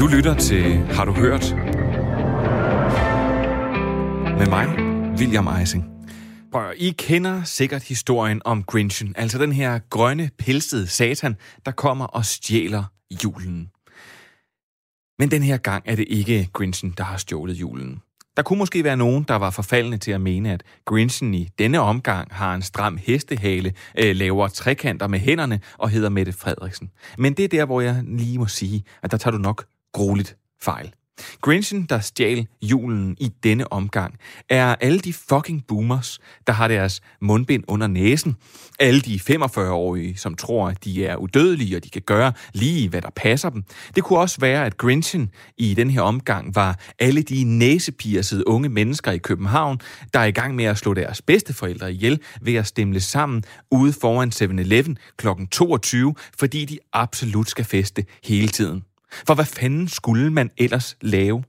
Du lytter til Har du hørt? Med mig, William Eising. Prøv, I kender sikkert historien om Grinchen, altså den her grønne, pelsede satan, der kommer og stjæler julen. Men den her gang er det ikke Grinchen, der har stjålet julen. Der kunne måske være nogen, der var forfaldende til at mene, at Grinchen i denne omgang har en stram hestehale, øh, laver trekanter med hænderne og hedder Mette Frederiksen. Men det er der, hvor jeg lige må sige, at der tager du nok grueligt fejl. Grinchen, der stjal julen i denne omgang, er alle de fucking boomers, der har deres mundbind under næsen. Alle de 45-årige, som tror, at de er udødelige, og de kan gøre lige, hvad der passer dem. Det kunne også være, at Grinchen i den her omgang var alle de næsepiercede unge mennesker i København, der er i gang med at slå deres bedsteforældre ihjel ved at stemle sammen ude foran 7-Eleven kl. 22, fordi de absolut skal feste hele tiden. For hvad fanden skulle man ellers lave?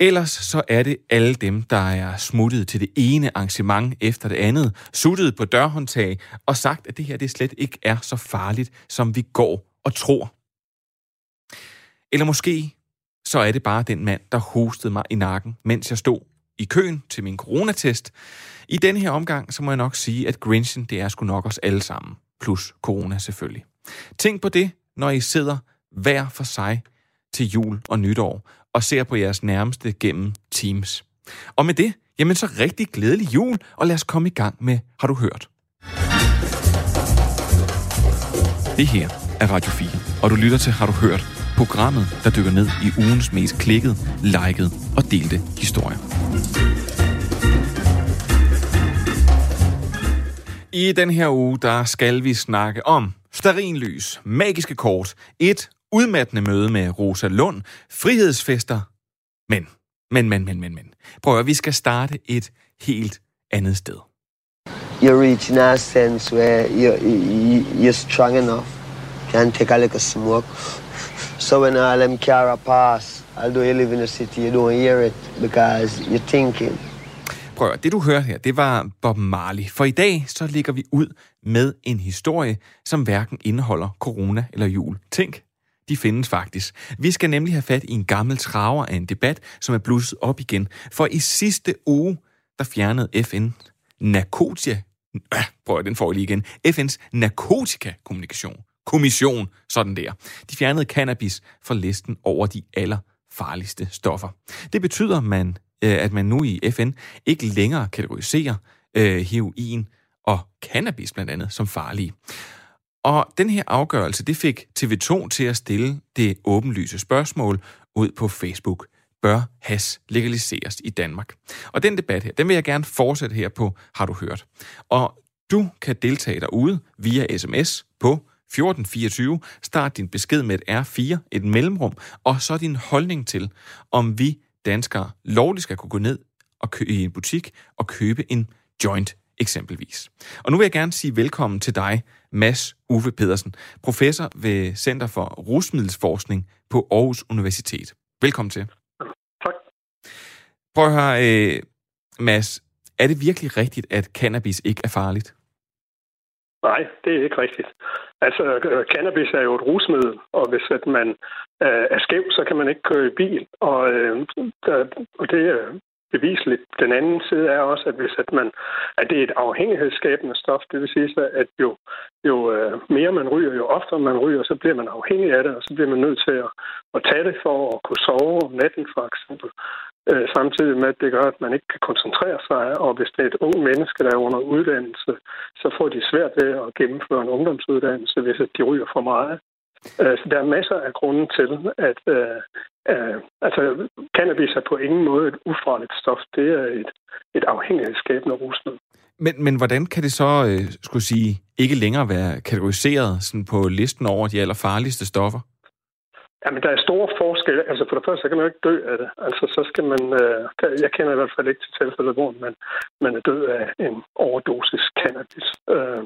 Ellers så er det alle dem, der er smuttet til det ene arrangement efter det andet, suttet på dørhåndtag og sagt, at det her det slet ikke er så farligt, som vi går og tror. Eller måske så er det bare den mand, der hostede mig i nakken, mens jeg stod i køen til min coronatest. I denne her omgang, så må jeg nok sige, at Grinchen, det er sgu nok os alle sammen. Plus corona selvfølgelig. Tænk på det, når I sidder hver for sig til jul og nytår, og ser på jeres nærmeste gennem Teams. Og med det, jamen så rigtig glædelig jul, og lad os komme i gang med Har du hørt? Det her er Radio 4, og du lytter til Har du hørt? Programmet, der dykker ned i ugens mest klikket, liket og delte historier. I den her uge, der skal vi snakke om Starinlys, magiske kort, et udmattende møde med Rosa Lund, frihedsfester. Men, men, men, men, men, men. Prøv at vi skal starte et helt andet sted. You're reaching a sense where you're, you- you're strong enough, can take a little smoke. So when all them car pass, although you live in the city, you don't hear it because you're thinking. Prøv at, det du hører her, det var Bob Marley. For i dag, så ligger vi ud med en historie, som hverken indeholder corona eller jul. Tænk, de findes faktisk. Vi skal nemlig have fat i en gammel traver af en debat, som er blusset op igen. For i sidste uge, der fjernede FN narkotika... Ja, prøv at, den får jeg lige igen. FN's narkotikakommunikation. Kommission, sådan der. De fjernede cannabis fra listen over de allerfarligste stoffer. Det betyder, man, øh, at man nu i FN ikke længere kategoriserer øh, heroin og cannabis blandt andet som farlige. Og den her afgørelse, det fik TV2 til at stille det åbenlyse spørgsmål ud på Facebook. Bør has legaliseres i Danmark? Og den debat her, den vil jeg gerne fortsætte her på Har du hørt? Og du kan deltage derude via sms på 1424. Start din besked med et R4, et mellemrum, og så din holdning til, om vi danskere lovligt skal kunne gå ned og kø- i en butik og købe en joint eksempelvis. Og nu vil jeg gerne sige velkommen til dig, Mads Uwe Pedersen, professor ved Center for Rusmiddelsforskning på Aarhus Universitet. Velkommen til. Tak. Prøv at høre, øh, Mads, er det virkelig rigtigt, at cannabis ikke er farligt? Nej, det er ikke rigtigt. Altså, øh, cannabis er jo et rusmiddel, og hvis at man øh, er skæv, så kan man ikke køre i bil. Og, øh, der, og det er beviseligt. Den anden side er også, at hvis at man, at det er et afhængighedsskabende stof, det vil sige, at jo, jo øh, mere man ryger, jo oftere man ryger, så bliver man afhængig af det, og så bliver man nødt til at, at tage det for at kunne sove om natten, for eksempel. Øh, samtidig med, at det gør, at man ikke kan koncentrere sig, og hvis det er et ung menneske, der er under uddannelse, så får de svært ved at gennemføre en ungdomsuddannelse, hvis at de ryger for meget. Øh, Så der er masser af grunde til, at øh, øh, altså, cannabis er på ingen måde et ufarligt stof. Det er et, et afhængighedsskabende rusmiddel. Men, men hvordan kan det så, øh, skulle sige, ikke længere være kategoriseret sådan på listen over de allerfarligste stoffer? Jamen, der er store forskelle. Altså, for det første, så kan man jo ikke dø af det. Altså, så skal man... Øh, der- jeg kender i hvert fald ikke til tilfælde, hvor man, man er død af en overdosis cannabis. Øh, øh,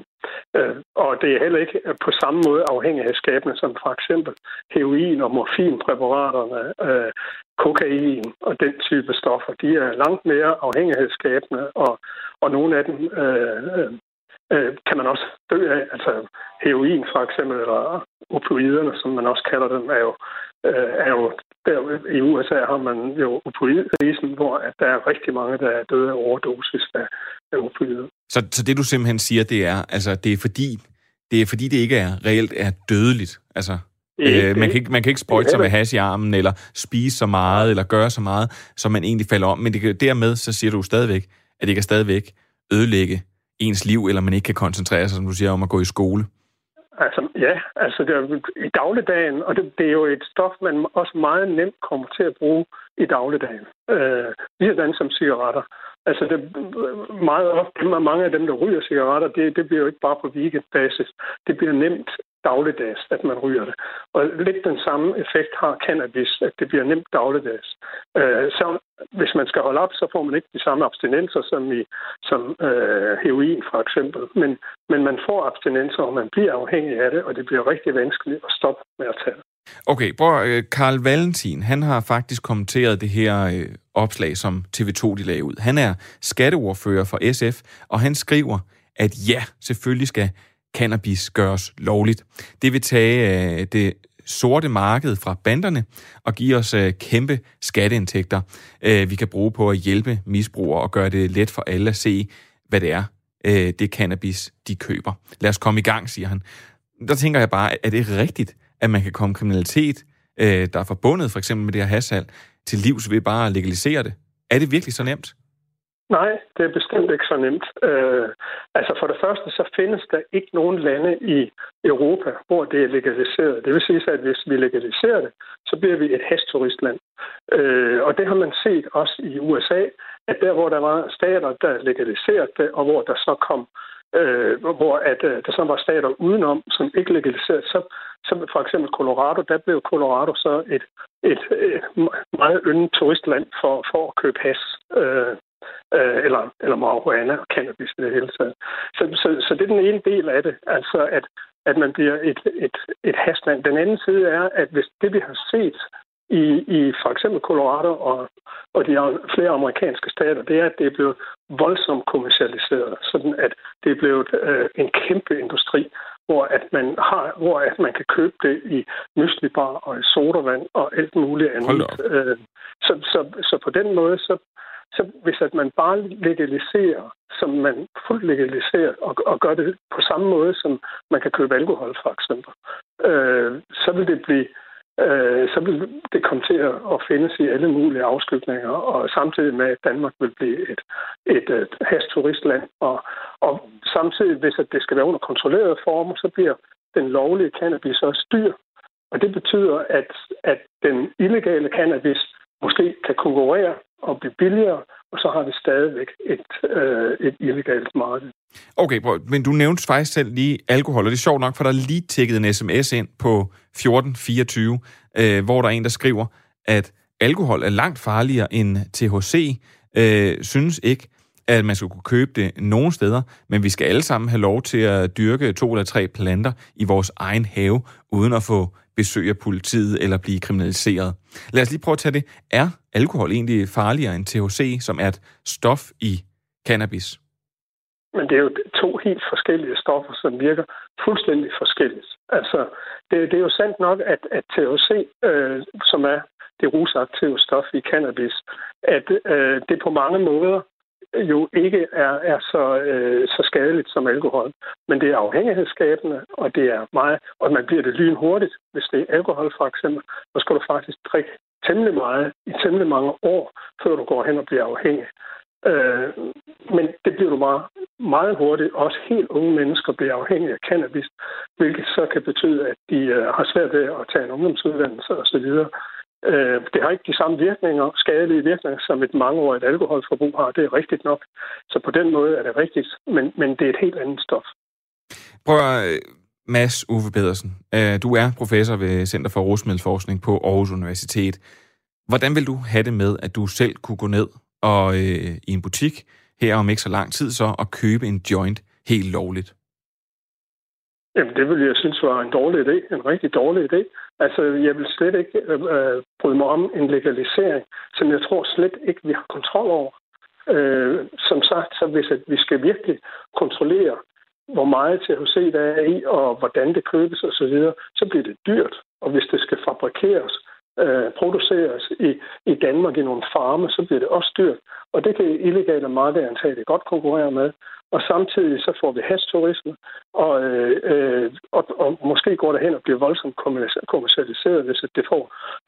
Øh, og det er heller ikke på samme måde afhængighedsskabende som for eksempel heroin og morfinpræparaterne, øh, kokain og den type stoffer. De er langt mere afhængighedsskabende, og, og nogle af dem øh, øh, øh, kan man også dø af. Altså heroin for eksempel, eller opioiderne, som man også kalder dem, er jo, øh, er jo der i USA har man jo opioidkrisen, hvor at der er rigtig mange, der er døde af overdosis af, af opioider. Så, så det du simpelthen siger, det er, altså det er fordi, det er fordi det ikke er reelt er dødeligt. Altså, øh, man, kan ikke, man kan ikke sprøjte sig med hash i armen, eller spise så meget, eller gøre så meget, som man egentlig falder om. Men det, dermed, så siger du stadigvæk, at det kan stadigvæk ødelægge ens liv, eller man ikke kan koncentrere sig, som du siger, om at gå i skole. Altså, ja, altså det er, i dagligdagen, og det, det er jo et stof, man også meget nemt kommer til at bruge i dagligdagen. Øh, ligesådan som cigaretter. Altså, det, meget ofte, mange af dem, der ryger cigaretter, det, det bliver jo ikke bare på weekendbasis. Det bliver nemt dagligdags, at man ryger det. Og lidt den samme effekt har cannabis, at det bliver nemt dagligdags. Øh, så hvis man skal holde op, så får man ikke de samme abstinenser som, i, som øh, heroin for eksempel. Men, men man får abstinenser, og man bliver afhængig af det, og det bliver rigtig vanskeligt at stoppe med at tage det. Okay, bror, Karl øh, Valentin, han har faktisk kommenteret det her øh, opslag, som TV2 de lagde ud. Han er skatteordfører for SF, og han skriver, at ja, selvfølgelig skal cannabis gøres lovligt. Det vil tage øh, det sorte marked fra banderne og give os øh, kæmpe skatteindtægter, øh, vi kan bruge på at hjælpe misbrugere og gøre det let for alle at se, hvad det er, øh, det cannabis, de køber. Lad os komme i gang, siger han. Der tænker jeg bare, er det rigtigt, at man kan komme kriminalitet, øh, der er forbundet for eksempel med det her hashal, til livs ved bare at legalisere det? Er det virkelig så nemt? Nej, det er bestemt ikke så nemt. Øh, altså for det første, så findes der ikke nogen lande i Europa, hvor det er legaliseret. Det vil sige, at hvis vi legaliserer det, så bliver vi et hestturistland. Øh, og det har man set også i USA, at der, hvor der var stater, der legaliserede det, og hvor der så kom øh, hvor at, øh, der så var stater udenom, som ikke legaliserede, så, så for eksempel Colorado, der blev Colorado så et, et, et meget yndet turistland for, for at købe has. Øh, øh, eller, eller marihuana og cannabis i det hele taget. Så, så, så det er den ene del af det, altså at, at man bliver et, et, et hasland. Den anden side er, at hvis det vi har set i, i for eksempel Colorado og, og de flere amerikanske stater, det er, at det er blevet voldsomt kommercialiseret, sådan at det er blevet øh, en kæmpe industri, hvor at man har, hvor at man kan købe det i myslibar og i sodavand og alt muligt andet. Øh, så, så, så på den måde, så, så hvis at man bare legaliserer, som man fuldt legaliserer, og, og gør det på samme måde, som man kan købe alkohol for eksempel, øh, så vil det blive øh, så vil det komme til at findes i alle mulige afskygninger, og samtidig med, at Danmark vil blive et, et, et hasturistland. Og, og samtidig, hvis at det skal være under kontrollerede former, så bliver den lovlige cannabis også dyr. Og det betyder, at, at den illegale cannabis måske kan konkurrere og blive billigere, og så har vi stadigvæk et, øh, et illegalt marked. Okay, men du nævnte faktisk selv lige alkohol, og det er sjovt nok, for der er lige tækket en sms ind på 1424, øh, hvor der er en, der skriver, at alkohol er langt farligere end THC, øh, synes ikke, at man skal kunne købe det nogen steder, men vi skal alle sammen have lov til at dyrke to eller tre planter i vores egen have, uden at få besøg af politiet eller blive kriminaliseret. Lad os lige prøve at tage det. Er alkohol egentlig farligere end THC, som er et stof i cannabis? Men det er jo to helt forskellige stoffer, som virker fuldstændig forskelligt. Altså, det, det er jo sandt nok, at, at THC, øh, som er det rusaktive stof i cannabis, at øh, det på mange måder jo ikke er, er så, øh, så skadeligt som alkohol. Men det er afhængighedsskabende, og det er meget, og man bliver det lynhurtigt. Hvis det er alkohol for eksempel, så skal du faktisk drikke temmelig meget i temmelig mange år, før du går hen og bliver afhængig. Øh, men det bliver du meget, meget hurtigt. Også helt unge mennesker bliver afhængige af cannabis, hvilket så kan betyde, at de øh, har svært ved at tage en ungdomsuddannelse osv. Øh, det har ikke de samme virkninger, skadelige virkninger, som et mangeårigt alkoholforbrug har. Det er rigtigt nok. Så på den måde er det rigtigt, men, men det er et helt andet stof. Prøv at, Mads Uwe Pedersen, øh, du er professor ved Center for Rusmiddelforskning på Aarhus Universitet. Hvordan vil du have det med, at du selv kunne gå ned og øh, i en butik her om ikke så lang tid så og købe en joint helt lovligt? Jamen, det ville jeg synes var en dårlig idé. En rigtig dårlig idé. Altså, jeg vil slet ikke øh, øh, bryde mig om en legalisering, som jeg tror slet ikke, vi har kontrol over. Øh, som sagt, så hvis at vi skal virkelig kontrollere hvor meget THC der er i, og hvordan det købes osv., så, så bliver det dyrt. Og hvis det skal fabrikeres, øh, produceres i, i Danmark i nogle farme, så bliver det også dyrt. Og det kan illegale markeder antageligt godt konkurrere med. Og samtidig så får vi hastturisme, og, øh, øh, og, og måske går det hen og bliver voldsomt kommercialiseret, hvis det får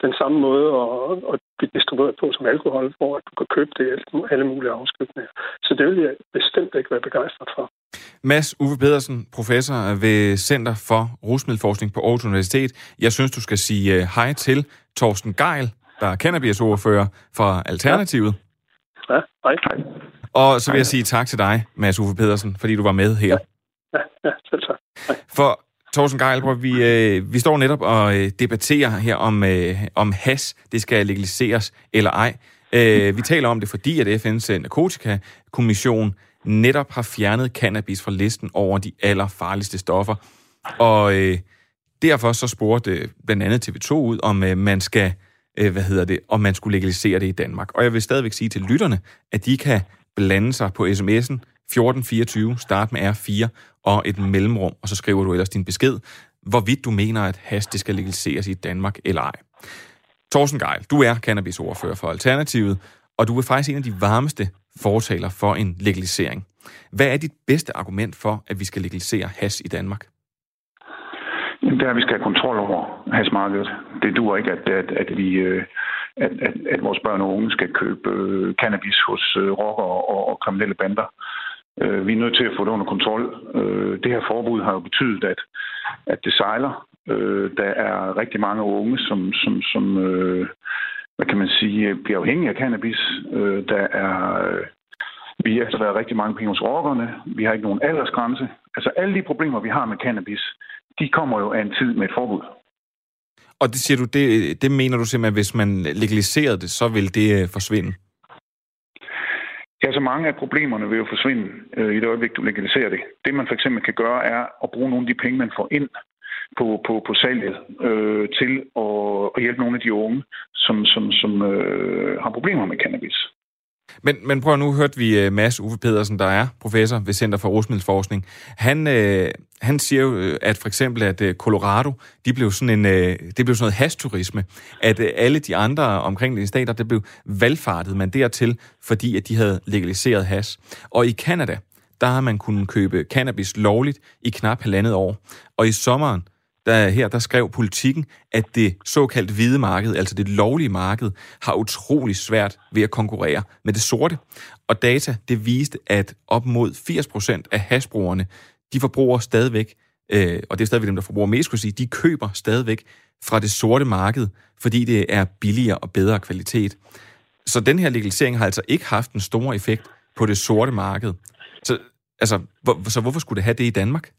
den samme måde at, at blive distribueret på som alkohol, hvor du kan købe det i alle mulige afskygninger. Så det vil jeg bestemt ikke være begejstret for. Mads Uwe Pedersen, professor ved Center for Rusmiddelforskning på Aarhus Universitet. Jeg synes, du skal sige øh, hej til Torsten Geil, der er cannabisordfører for Alternativet. Ja, hej. hej. Og så vil jeg sige tak til dig, Mads Uffe Pedersen, fordi du var med her. Ja, ja, selv tak. Hej. For Thorsten Geil, vi, øh, vi står netop og øh, debatterer her om, øh, om has, det skal legaliseres eller ej. Øh, vi taler om det, fordi at FN's narkotikakommission netop har fjernet cannabis fra listen over de allerfarligste stoffer. Og øh, derfor så spurgte øh, blandt andet TV2 ud, om øh, man skal øh, hvad hedder det, om man skulle legalisere det i Danmark. Og jeg vil stadigvæk sige til lytterne, at de kan blande sig på sms'en 1424, start med R4 og et mellemrum, og så skriver du ellers din besked, hvorvidt du mener, at hash det skal legaliseres i Danmark eller ej. Thorsten Geil, du er cannabisordfører for Alternativet, og du er faktisk en af de varmeste fortaler for en legalisering. Hvad er dit bedste argument for, at vi skal legalisere hash i Danmark? Det er, at vi skal have kontrol over hasmarkedet. Det duer ikke, at, at, at vi... Øh at, at, at vores børn og unge skal købe øh, cannabis hos øh, rockere og, og kriminelle bander. Øh, vi er nødt til at få det under kontrol. Øh, det her forbud har jo betydet, at, at det sejler. Øh, der er rigtig mange unge, som, som, som øh, hvad kan man sige, øh, bliver afhængige af cannabis. Øh, der er... Øh, vi har været rigtig mange penge hos rockerne. Vi har ikke nogen aldersgrænse. Altså alle de problemer, vi har med cannabis, de kommer jo af en tid med et forbud. Og det siger du, det, det mener du simpelthen, at hvis man legaliserede det, så vil det øh, forsvinde? Ja, så mange af problemerne vil jo forsvinde øh, i det øjeblik, du legaliserer det. Det, man for eksempel kan gøre, er at bruge nogle af de penge, man får ind på, på, på salget, øh, til at, at hjælpe nogle af de unge, som, som, som øh, har problemer med cannabis. Men, men prøv nu, hørte vi øh, Mads Uffe Pedersen, der er professor ved Center for Rusmiddelforskning. Han, øh, han siger jo, øh, at for eksempel, at øh, Colorado, de blev sådan en, øh, det blev sådan noget hasturisme. At øh, alle de andre omkringliggende stater, det blev valgfartet man dertil, fordi at de havde legaliseret has. Og i Kanada, der har man kunnet købe cannabis lovligt i knap halvandet år. Og i sommeren, der, her der skrev politikken, at det såkaldt hvide marked, altså det lovlige marked, har utrolig svært ved at konkurrere med det sorte. Og data, det viste, at op mod 80% af hasbrugerne, de forbruger stadigvæk, øh, og det er stadigvæk dem, der forbruger mest, skulle sige, de køber stadigvæk fra det sorte marked, fordi det er billigere og bedre kvalitet. Så den her legalisering har altså ikke haft en stor effekt på det sorte marked. Så, altså, hvor, så hvorfor skulle det have det i Danmark?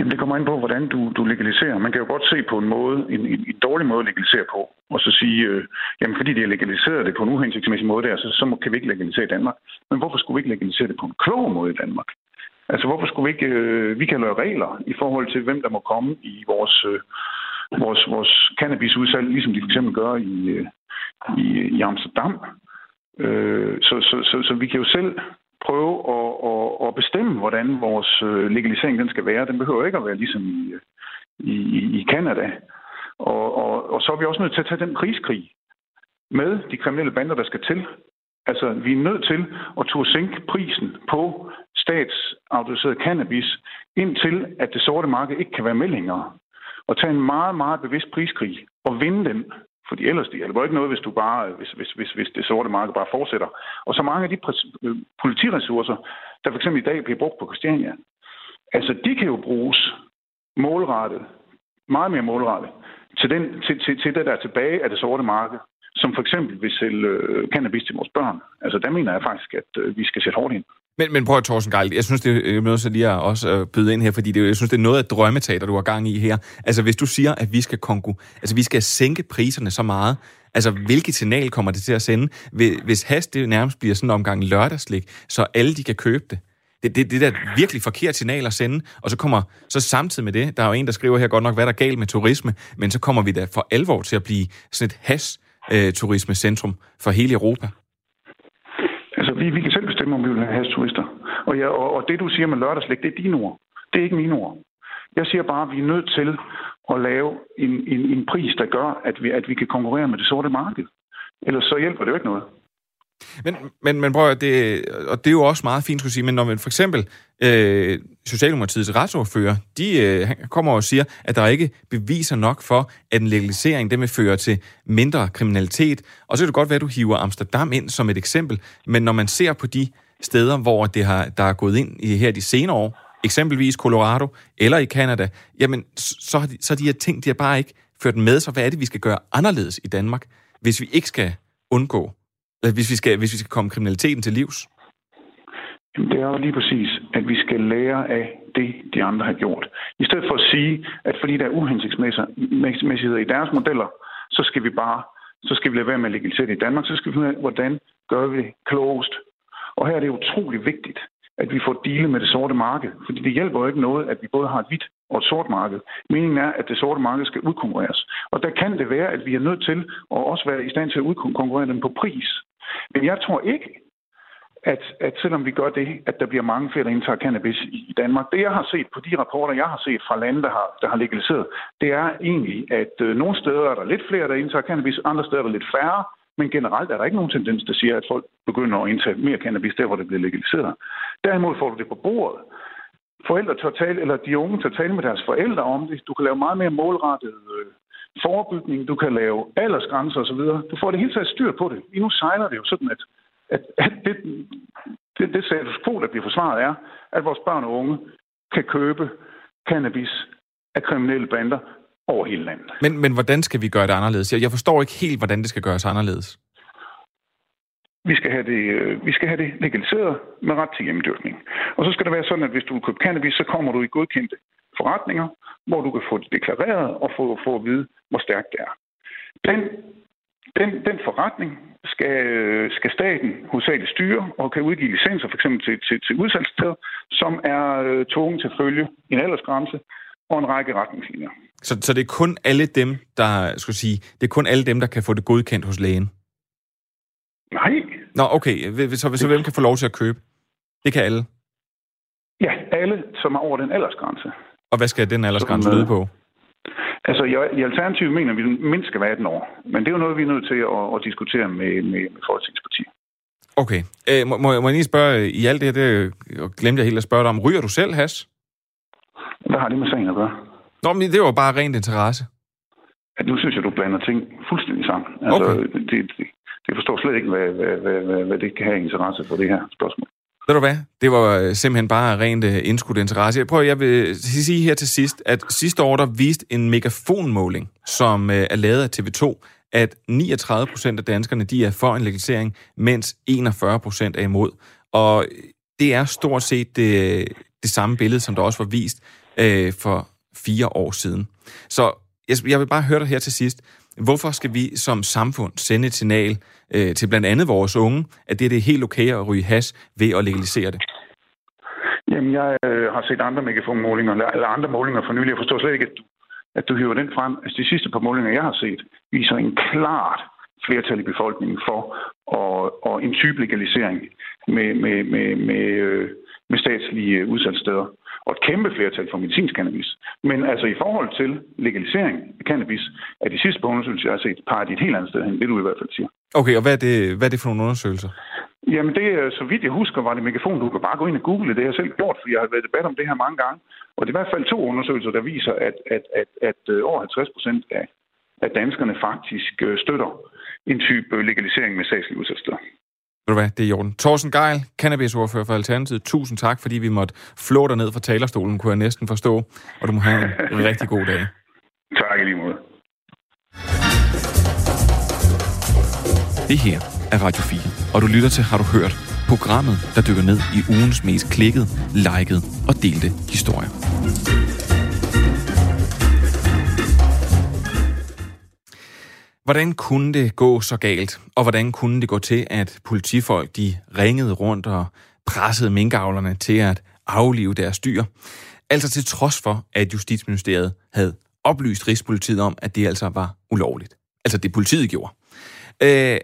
Jamen, det kommer ind på, hvordan du, du legaliserer. Man kan jo godt se på en måde, en, en, en dårlig måde at legalisere på, og så sige, øh, jamen fordi de har legaliseret det på en uhensigtsmæssig måde der, så, så må, kan vi ikke legalisere i Danmark. Men hvorfor skulle vi ikke legalisere det på en klog måde i Danmark? Altså, hvorfor skulle vi ikke... Øh, vi kan lave regler i forhold til, hvem der må komme i vores, øh, vores, vores cannabisudsalg, ligesom de for eksempel gør i, øh, i, i Amsterdam. Øh, så, så, så, så vi kan jo selv prøve at, at, at bestemme, hvordan vores øh, legalisering den skal være. Den behøver ikke at være ligesom øh, i, i, i Canada. Og, og, og så er vi også nødt til at tage den priskrig med de kriminelle bander, der skal til. Altså, vi er nødt til at turde sænke prisen på statsautoriseret cannabis, indtil at det sorte marked ikke kan være med længere. Og tage en meget, meget bevidst priskrig og vinde den fordi ellers det hjælper ikke noget, hvis, du bare, øh, hvis, hvis, hvis, hvis det sorte marked bare fortsætter. Og så mange af de øh, politiressourcer, der for eksempel i dag bliver brugt på Christiania, altså de kan jo bruges målrettet, meget mere målrettet, til, den, til, til, til det, der er tilbage af det sorte marked, som for eksempel vil sælge øh, cannabis til vores børn. Altså der mener jeg faktisk, at øh, vi skal sætte hårdt ind. Men, men prøv at Thorsten Geil, jeg synes, det er noget, så lige at også øh, byde ind her, fordi det, jeg synes, det er noget af drømmeteater, du har gang i her. Altså, hvis du siger, at vi skal, konkur- altså, vi skal sænke priserne så meget, altså, hvilket signal kommer det til at sende? Hvis has, det nærmest bliver sådan en omgang lørdagslik, så alle de kan købe det. Det, det, det er da virkelig forkert signal at sende, og så kommer, så samtidig med det, der er jo en, der skriver her godt nok, hvad der er galt med turisme, men så kommer vi da for alvor til at blive sådan et has øh, turismecentrum for hele Europa. Altså, vi, vi kan selv bestemme, om vi vil have hasturister. Og, ja, og, og det, du siger med lørdagslæg, det er dine ord. Det er ikke mine ord. Jeg siger bare, at vi er nødt til at lave en, en, en pris, der gør, at vi, at vi kan konkurrere med det sorte marked. Ellers så hjælper det jo ikke noget. Men, men, men prøv at det, og det er jo også meget fint, skulle sige, men når man for eksempel øh, Socialdemokratiets retsordfører, de øh, kommer og siger, at der ikke beviser nok for, at en legalisering det vil føre til mindre kriminalitet. Og så kan det godt være, at du hiver Amsterdam ind som et eksempel, men når man ser på de steder, hvor det har, der er gået ind i her de senere år, eksempelvis Colorado eller i Canada, jamen så har de, så de her ting, de har bare ikke ført med sig. Hvad er det, vi skal gøre anderledes i Danmark, hvis vi ikke skal undgå Øh, hvis vi skal, hvis vi skal komme kriminaliteten til livs? Jamen, det er jo lige præcis, at vi skal lære af det, de andre har gjort. I stedet for at sige, at fordi der er uhensigtsmæssigheder i deres modeller, så skal vi bare så skal vi lade være med at legalisere det i Danmark, så skal vi finde ud af, hvordan gør vi det klogest. Og her er det utrolig vigtigt, at vi får dele med det sorte marked, fordi det hjælper jo ikke noget, at vi både har et hvidt og et sort marked. Meningen er, at det sorte marked skal udkonkurreres. Og der kan det være, at vi er nødt til at også være i stand til at udkonkurrere dem på pris. Men jeg tror ikke, at, at selvom vi gør det, at der bliver mange flere, der indtager cannabis i Danmark. Det, jeg har set på de rapporter, jeg har set fra lande, der har, der har legaliseret, det er egentlig, at øh, nogle steder er der lidt flere, der indtager cannabis, andre steder er der lidt færre, men generelt er der ikke nogen tendens, der siger, at folk begynder at indtage mere cannabis der, hvor det bliver legaliseret. Derimod får du det på bordet. Forældre tør tale, eller de unge tør tale med deres forældre om det. Du kan lave meget mere målrettet øh, forebygning, du kan lave aldersgrænser osv. Du får det hele taget styr på det. Lige nu sejler det jo sådan, at, at, at det, det, det status quo, der bliver forsvaret, er, at vores børn og unge kan købe cannabis af kriminelle bander over hele landet. Men, men hvordan skal vi gøre det anderledes? Jeg, jeg forstår ikke helt, hvordan det skal gøres anderledes. Vi skal, have det, øh, vi skal have det legaliseret med ret til hjemmedyrkning. Og så skal det være sådan, at hvis du vil købe cannabis, så kommer du i godkendte forretninger, hvor du kan få det deklareret og få, få at vide, hvor stærkt det er. Den, den, den forretning skal, skal staten hovedsageligt styre og kan udgive licenser for eksempel til, til, til udsalgssteder, som er øh, tvunget til at følge en aldersgrænse og en række retningslinjer. Så, så det er kun alle dem, der skulle sige, det er kun alle dem, der kan få det godkendt hos lægen? Nej. Nå, okay. Så, så hvem kan få lov til at købe? Det kan alle? Ja, alle, som er over den aldersgrænse. Og hvad skal den aldersgrænse lyde på? Altså, i Alternativet mener vi, at mindst skal være 18 år. Men det er jo noget, vi er nødt til at, at diskutere med, med, med folketingspartier. Okay. Æ, må, må jeg lige spørge, i alt det her, det glemte jeg helt at spørge dig om, ryger du selv has? Hvad har det med sagen at gøre? Nå, men det var bare rent interesse. Ja, nu synes jeg, du blander ting fuldstændig sammen. Altså, okay. det, det, det forstår slet ikke, hvad, hvad, hvad, hvad, hvad det kan have interesse for det her spørgsmål. Ved du hvad? Det var øh, simpelthen bare rent øh, indskudt interesse. Jeg prøver, jeg vil sige her til sidst, at sidste år der viste en megafonmåling, som øh, er lavet af TV2, at 39 procent af danskerne de er for en legalisering, mens 41 procent er imod. Og det er stort set det, det samme billede, som der også var vist øh, for fire år siden. Så jeg, jeg vil bare høre dig her til sidst. Hvorfor skal vi som samfund sende et signal øh, til blandt andet vores unge, at det, det er helt okay at ryge has ved at legalisere det? Jamen, jeg øh, har set andre megafonmålinger, eller andre målinger for nylig. Jeg forstår slet ikke, at du, at du hiver den frem. Altså, de sidste par målinger, jeg har set, viser en klart flertal i befolkningen for og, og en type legalisering med, med, med, med, øh, med statslige øh, udsatssteder og et kæmpe flertal for medicinsk cannabis. Men altså i forhold til legalisering af cannabis, er de sidste undersøgelser, jeg har set, peger de et helt andet sted hen, det du i hvert fald siger. Okay, og hvad er det, hvad er det for nogle undersøgelser? Jamen det, så vidt jeg husker, var det megafon. Du kan bare gå ind og google det. Det har jeg selv gjort, for jeg har været debat om det her mange gange. Og det er i hvert fald to undersøgelser, der viser, at, at, at, at øh, over 50 procent af, af danskerne faktisk øh, støtter en type legalisering med sagslig udsalgssteder. Ved du hvad, det er i orden. Thorsten Geil, cannabisordfører for Alternativet. Tusind tak, fordi vi måtte flå dig ned fra talerstolen, kunne jeg næsten forstå. Og du må have en rigtig god dag. Tak i lige måde. Det her er Radio 4, og du lytter til Har du hørt? Programmet, der dykker ned i ugens mest klikket, liket og delte historier. Hvordan kunne det gå så galt? Og hvordan kunne det gå til, at politifolk de ringede rundt og pressede minkavlerne til at aflive deres dyr? Altså til trods for, at Justitsministeriet havde oplyst Rigspolitiet om, at det altså var ulovligt. Altså det politiet gjorde. Øh,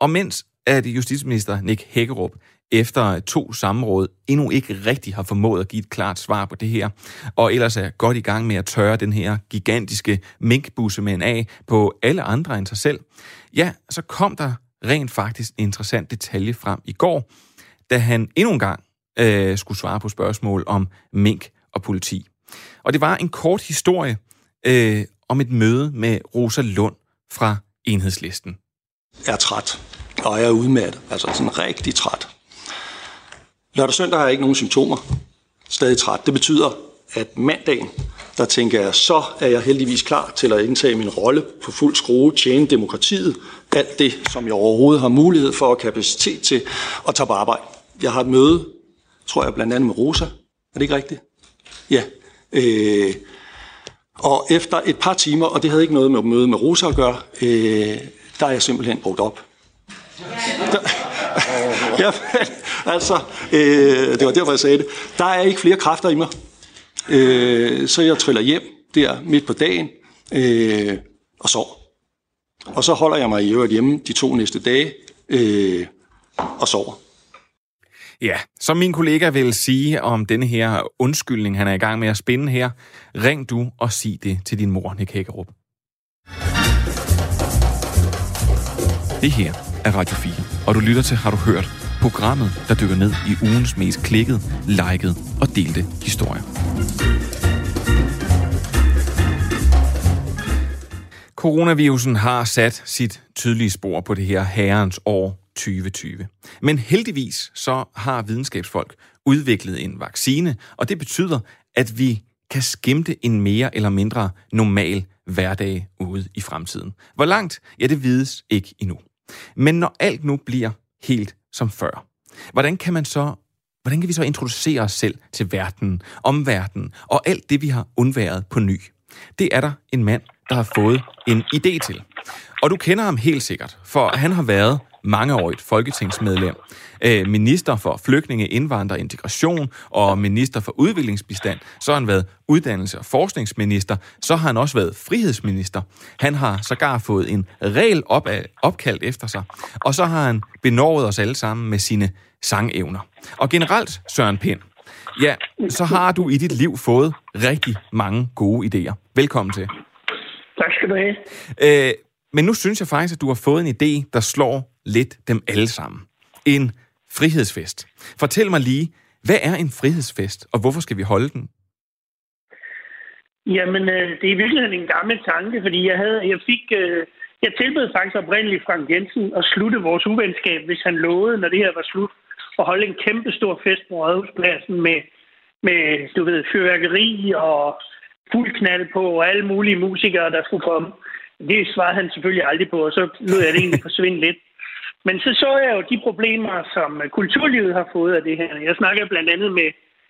og mens at justitsminister Nick Hækkerup efter to samråd endnu ikke rigtig har formået at give et klart svar på det her, og ellers er godt i gang med at tørre den her gigantiske minkbussemænd af på alle andre end sig selv, ja, så kom der rent faktisk en interessant detalje frem i går, da han endnu en gang øh, skulle svare på spørgsmål om mink og politi. Og det var en kort historie øh, om et møde med Rosa Lund fra Enhedslisten. Jeg er træt, og jeg er udmattet, altså sådan rigtig træt. Lørdag søndag har jeg ikke nogen symptomer. Stadig træt. Det betyder, at mandagen, der tænker jeg, så er jeg heldigvis klar til at indtage min rolle på fuld skrue, tjene demokratiet, alt det, som jeg overhovedet har mulighed for og kapacitet til at tage på arbejde. Jeg har et møde, tror jeg blandt andet med Rosa. Er det ikke rigtigt? Ja. Øh, og efter et par timer, og det havde ikke noget med møde med Rosa at gøre, øh, der er jeg simpelthen brugt op. Der, ja, altså, øh, det var derfor, jeg sagde det. Der er ikke flere kræfter i mig. Øh, så jeg triller hjem der midt på dagen øh, og sover. Og så holder jeg mig i øvrigt hjemme de to næste dage øh, og sover. Ja, som min kollega vil sige om denne her undskyldning, han er i gang med at spinde her, ring du og sig det til din mor, Nick Hækkerup. Det her er Radio 4, og du lytter til Har du hørt? Programmet, der dykker ned i ugens mest klikket, liket og delte historier. Coronavirusen har sat sit tydelige spor på det her herrens år 2020. Men heldigvis så har videnskabsfolk udviklet en vaccine, og det betyder, at vi kan skimte en mere eller mindre normal hverdag ude i fremtiden. Hvor langt? Ja, det vides ikke endnu. Men når alt nu bliver helt som før, hvordan kan man så Hvordan kan vi så introducere os selv til verden, omverdenen og alt det, vi har undværet på ny? Det er der en mand, der har fået en idé til. Og du kender ham helt sikkert, for han har været mangeårigt folketingsmedlem, øh, minister for flygtninge, indvandrer og integration og minister for udviklingsbistand. Så har han været uddannelse- og forskningsminister. Så har han også været frihedsminister. Han har sågar fået en regel op af, opkaldt efter sig. Og så har han benovet os alle sammen med sine sangevner. Og generelt, Søren Pind, ja, så har du i dit liv fået rigtig mange gode idéer. Velkommen til. Tak skal du have. Øh, men nu synes jeg faktisk, at du har fået en idé, der slår lidt dem alle sammen. En frihedsfest. Fortæl mig lige, hvad er en frihedsfest, og hvorfor skal vi holde den? Jamen, øh, det er i virkeligheden en gammel tanke, fordi jeg havde, jeg fik, øh, jeg tilbød faktisk oprindeligt Frank Jensen at slutte vores uvenskab, hvis han lovede, når det her var slut, at holde en kæmpe stor fest på Rådhuspladsen med, med, du ved, fyrværkeri og fuld knald på, og alle mulige musikere, der skulle komme. Det svarede han selvfølgelig aldrig på, og så lød jeg det egentlig forsvinde lidt. Men så så jeg jo de problemer, som kulturlivet har fået af det her. Jeg snakkede blandt andet med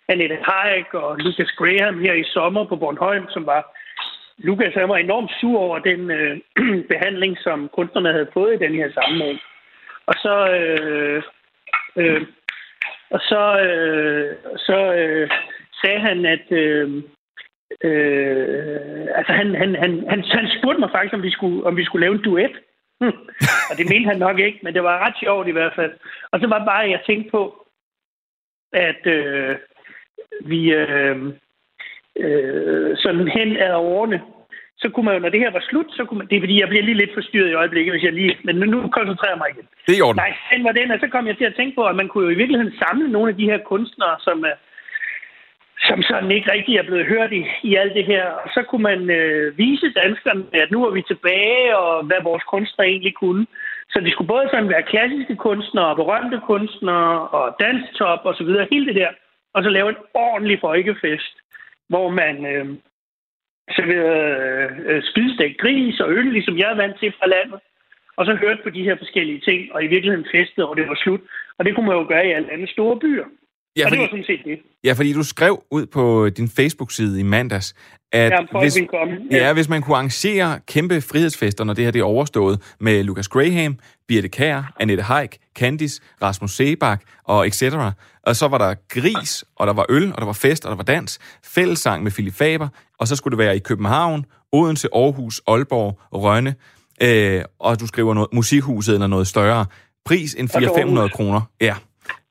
Annette Hayek og Lucas Graham her i sommer på Bornholm, som var... Lucas han var enormt sur over den øh, behandling, som kunstnerne havde fået i den her sammenhæng. Og så... Øh, øh, og så, øh, så øh, sagde han, at øh, Øh, altså han, han, han, han, han spurgte mig faktisk, om vi skulle, om vi skulle lave en duet. Hm. og det mente han nok ikke, men det var ret sjovt i hvert fald. Og så var det bare, at jeg tænkte på, at øh, vi øh, øh, sådan hen ad årene, så kunne man jo, når det her var slut, så kunne man, det er fordi, jeg bliver lige lidt forstyrret i øjeblikket, hvis jeg lige, men nu koncentrerer jeg mig igen. Det er i orden. Nej, den var den, og så kom jeg til at tænke på, at man kunne jo i virkeligheden samle nogle af de her kunstnere, som er, som sådan ikke rigtig er blevet hørt i, i alt det her. Og så kunne man øh, vise danskerne, at nu er vi tilbage, og hvad vores kunstnere egentlig kunne. Så det skulle både sådan være klassiske kunstnere, berømte kunstnere, og danstop og så videre, hele det der. Og så lave en ordentlig folkefest, hvor man øh, serverede øh, spidstegt gris og øl, ligesom jeg er vant til fra landet. Og så hørte på de her forskellige ting, og i virkeligheden festede, og det var slut. Og det kunne man jo gøre i alle andre store byer. Ja, fordi, og det var sådan set det. Ja, fordi du skrev ud på din Facebook-side i mandags, at ja, hvis, ja. ja, hvis man kunne arrangere kæmpe frihedsfester, når det her det er overstået, med Lucas Graham, Birte Kær, Annette Haik, Candice, Rasmus Sebak og etc., og så var der gris, og der var øl, og der var fest, og der var dans, fællessang med Philip Faber, og så skulle det være i København, Odense, Aarhus, Aalborg, Rønne, øh, og du skriver noget, musikhuset eller noget større. Pris en Og til 400-500 Aarhus. kroner. Ja.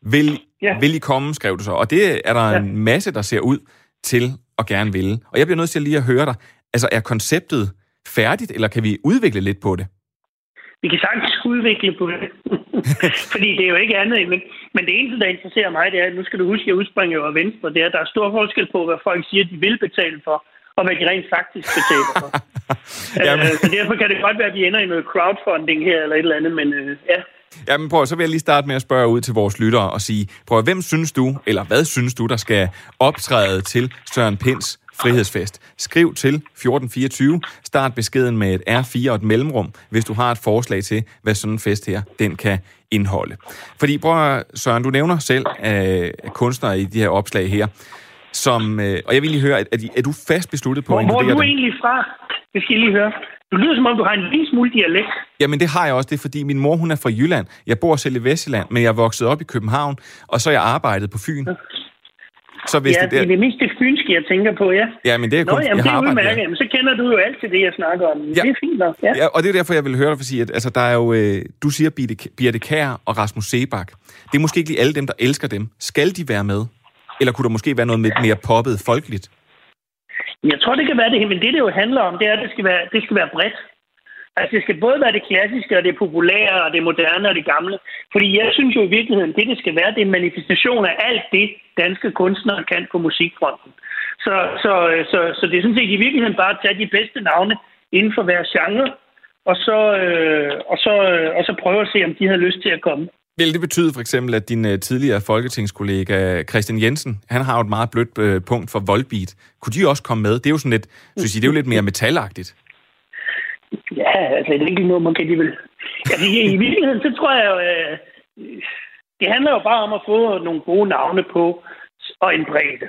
Vil, Ja. vil I komme, skrev du så. Og det er der Ja. en masse, der ser ud til at gerne ville. Og jeg bliver nødt til lige at høre dig. Altså, er konceptet færdigt, eller kan vi udvikle lidt på det? Vi kan sagtens udvikle på det. Fordi det er jo ikke andet. Men, men det eneste, der interesserer mig, det er, at nu skal du huske, at jeg udspringer jo af Venstre, det er, at der er stor forskel på, hvad folk siger, de vil betale for, og hvad de rent faktisk betaler for. Jamen. øh, så derfor kan det godt være, at vi ender i noget crowdfunding her, eller et eller andet, men øh, ja. Jamen prøv, så vil jeg lige starte med at spørge ud til vores lyttere og sige, prøv, hvem synes du, eller hvad synes du, der skal optræde til Søren Pins frihedsfest? Skriv til 1424, start beskeden med et R4 og et mellemrum, hvis du har et forslag til, hvad sådan en fest her, den kan indeholde. Fordi, prøv at, Søren, du nævner selv øh, kunstnere i de her opslag her, som, øh, og jeg vil lige høre, er, er, du fast besluttet på Hvor, at hvor er inkludere du dem? egentlig fra? Det skal jeg lige høre. Du lyder som om, du har en lille smule dialekt. Jamen det har jeg også, det er fordi min mor hun er fra Jylland. Jeg bor selv i Vestjylland, men jeg vokset op i København, og så jeg arbejdet på Fyn. Så hvis ja, det det er der... det mest det fynske, jeg tænker på, ja. Ja, men det er Nå, kun, jamen, jeg det har er udmærket. der. Jamen, så kender du jo alt til det, jeg snakker om. Ja. Det er fint nok, ja. Ja, og det er derfor, jeg vil høre dig for sige, at altså, der er jo, øh, du siger Birte, Birte Kær og Rasmus Sebak. Det er måske ikke lige alle dem, der elsker dem. Skal de være med? Eller kunne der måske være noget lidt mere poppet folkeligt? Jeg tror, det kan være det, men det, det jo handler om, det er, at det skal være, det skal være bredt. Altså, det skal både være det klassiske, og det populære, og det moderne, og det gamle. Fordi jeg synes jo i virkeligheden, det, det skal være, det er en manifestation af alt det, danske kunstnere kan på musikfronten. Så, så, så, så det er sådan set i virkeligheden bare at tage de bedste navne inden for hver genre, og så, øh, og, så, øh, og så prøve at se, om de har lyst til at komme. Vil det betyde for eksempel, at din øh, tidligere folketingskollega Christian Jensen, han har jo et meget blødt øh, punkt for Volbeat. Kunne de også komme med? Det er jo sådan lidt, synes sige, det er jo lidt mere metalagtigt. Ja, altså et enkelt nummer kan de vel... Altså, i, i virkeligheden, så tror jeg jo... Øh, det handler jo bare om at få nogle gode navne på og en bredde.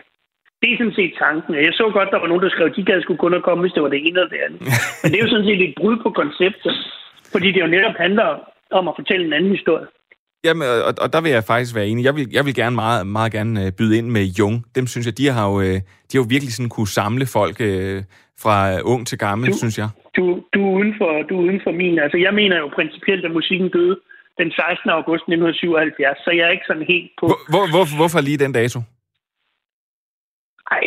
Det er sådan set tanken. Jeg så godt, der var nogen, der skrev, at de gad skulle kun at komme, hvis det var det ene eller det andet. Men det er jo sådan set et brud på konceptet. Fordi det jo netop handler om at fortælle en anden historie. Jamen, og, og der vil jeg faktisk være enig. Jeg vil, jeg vil gerne meget, meget gerne øh, byde ind med Jung. Dem synes jeg, de har jo, øh, de har jo virkelig sådan kunne samle folk øh, fra ung til gammel, Du- synes jeg. Du, du, er uden for, du er uden for min. Altså, jeg mener jo principielt, at musikken døde den 16. august 1977, så jeg er ikke sådan helt på... Hvor, hvor, hvor, hvorfor lige den dato? Ej.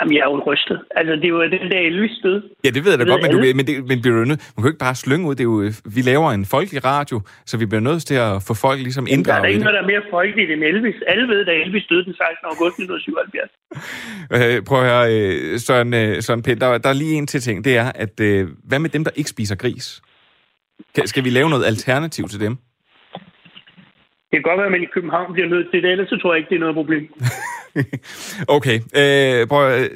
Jamen, jeg er jo rystet. Altså, det var den Elvis døde. Ja, det ved jeg da godt, men, du, men, det, men bliver du nødt, man kan jo ikke bare slynge ud. Det er jo, øh, vi laver en folkelig radio, så vi bliver nødt til at få folk ligesom Der er der inddraget i ikke noget, der er mere folkeligt end Elvis. Alle ved, da Elvis døde den 16. august 1977. Øh, prøv at høre, øh, Søren, øh, Søren Pind, der, der er lige en til ting. Det er, at hvad med dem, der ikke spiser gris? Skal vi lave noget alternativ til dem? Det kan godt være, at man i København bliver nødt til det, ellers så tror jeg ikke, det er noget problem. okay, øh, prøv, øh,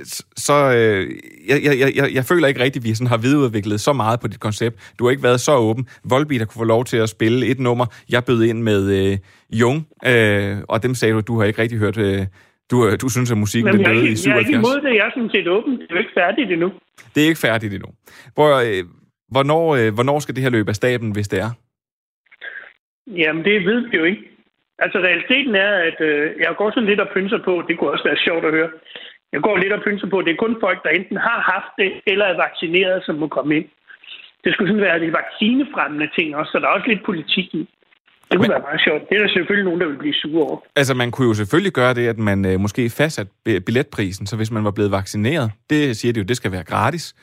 så øh, jeg, jeg, jeg, jeg føler ikke rigtigt, at vi sådan har videreudviklet så meget på dit koncept. Du har ikke været så åben. Volbeat har kunne få lov til at spille et nummer. Jeg bød ind med øh, Jung, øh, og dem sagde du, at du har ikke rigtig hørt... Øh, du, øh, du synes, at musikken Men den jeg er, døde i ikke, jeg er ikke 77. imod det. Jeg er sådan set åben. Det er jo ikke færdigt endnu. Det er ikke færdigt endnu. Prøv, at, øh, hvornår, øh, hvornår skal det her løbe af staben, hvis det er? Jamen, det ved vi jo ikke. Altså, realiteten er, at øh, jeg går sådan lidt og pynser på, det kunne også være sjovt at høre. Jeg går lidt og pynser på, at det er kun folk, der enten har haft det, eller er vaccineret, som må komme ind. Det skulle sådan være de vaccinefremmende ting også, så der er også lidt politik i. Det kunne Men- være meget sjovt. Det er der selvfølgelig nogen, der vil blive sure over. Altså, man kunne jo selvfølgelig gøre det, at man øh, måske fastsat bi- billetprisen, så hvis man var blevet vaccineret, det siger de jo, det skal være gratis,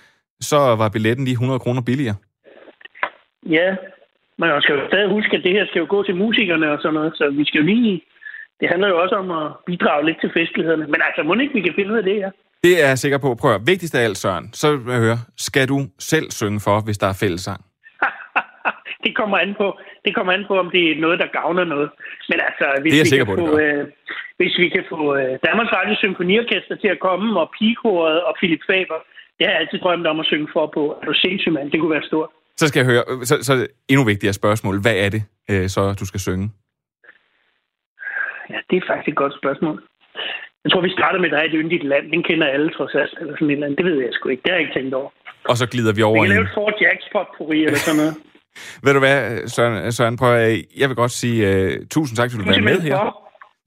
så var billetten lige 100 kroner billigere. Ja, men man skal jo stadig huske, at det her skal jo gå til musikerne og sådan noget, så vi skal jo lige... Det handler jo også om at bidrage lidt til festlighederne. Men altså, må ikke vi kan finde ud af det her? Det er jeg sikker på. Prøv at, vigtigst af alt, Søren, så vil jeg høre, skal du selv synge for, hvis der er fællesang? det kommer an på, det kommer an på, om det er noget, der gavner noget. Men altså, hvis Det er vi kan på, få, øh, hvis vi kan få øh, Danmarks Radio Symfoniorkester til at komme, og Pigekoret og Philip Faber, det har jeg altid drømt om at synge for på. Er du sindssyg, mand? Det kunne være stort. Så skal jeg høre, så, så endnu vigtigere spørgsmål. Hvad er det, øh, så du skal synge? Ja, det er faktisk et godt spørgsmål. Jeg tror, vi starter med, et yndigt land. Den kender alle trods alt. Eller sådan et eller andet. Det ved jeg sgu ikke. Det har jeg ikke tænkt over. Og så glider vi Vi over kan i... lave et Fort Jacks potpourri eller sådan noget. Ved du hvad, Søren, Søren prøv at, jeg vil godt sige uh, tusind tak, for at du var med her. for.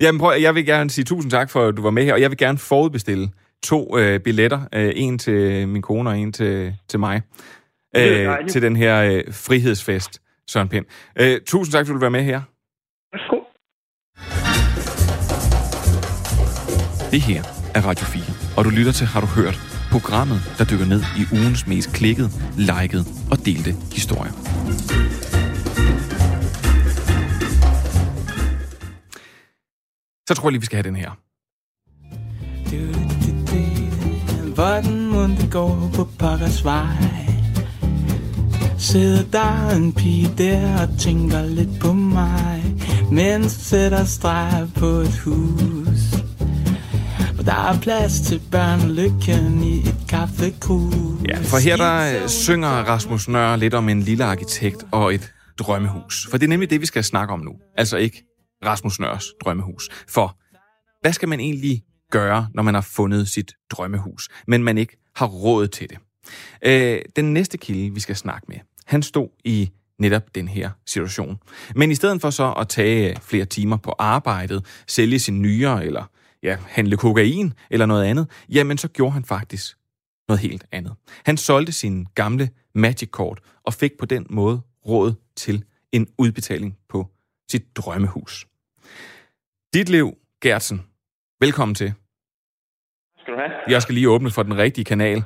Jamen prøv, jeg vil gerne sige tusind tak for, at du var med her, og jeg vil gerne forudbestille to øh, billetter. Øh, en til min kone og en til, til mig. Øh, til den her øh, frihedsfest, Søren Pind. Øh, tusind tak, fordi du vil være med her. Værsgo. Det her er Radio 4, og du lytter til Har du hørt? Programmet, der dykker ned i ugens mest klikkede, likede og delte historier. Så tror jeg lige, vi skal have den her. Hvordan må det gå på pokkers vej? Sidder der en pige der og tænker lidt på mig Mens sætter streg på et hus Og der er plads til børnelykken i et kaffekrus Ja, for her der øh, synger Rasmus Nør lidt om en lille arkitekt og et drømmehus. For det er nemlig det, vi skal snakke om nu. Altså ikke Rasmus Nørs drømmehus. For hvad skal man egentlig gøre, når man har fundet sit drømmehus, men man ikke har råd til det? Øh, den næste kilde, vi skal snakke med, han stod i netop den her situation. Men i stedet for så at tage øh, flere timer på arbejdet, sælge sin nyere, eller ja, handle kokain eller noget andet, jamen så gjorde han faktisk noget helt andet. Han solgte sin gamle Magic-kort og fik på den måde råd til en udbetaling på sit drømmehus. Dit liv, Gertsen, velkommen til. Skal du have? Jeg skal lige åbne for den rigtige kanal. Øh,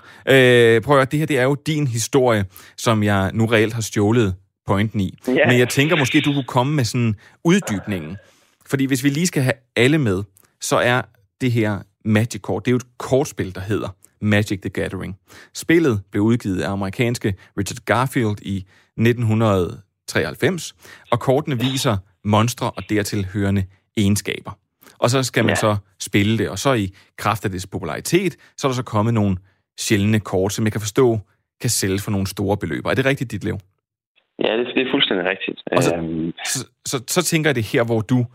prøv at høre, det her det er jo din historie, som jeg nu reelt har stjålet pointen i. Ja. Men jeg tænker måske, du kunne komme med sådan uddybningen. Fordi hvis vi lige skal have alle med, så er det her Magic-kort, det er jo et kortspil, der hedder Magic the Gathering. Spillet blev udgivet af amerikanske Richard Garfield i 1993, og kortene viser monstre og dertil hørende egenskaber. Og så skal man Ja. så spille det, og så i kraft af dets popularitet, så er der så kommet nogle sjældne kort, som jeg kan forstå kan sælge for nogle store beløb. Er det rigtigt, dit liv? Ja, det, det er fuldstændig rigtigt. Og så- Øhm, Så, så, så tænker jeg det er her, hvor du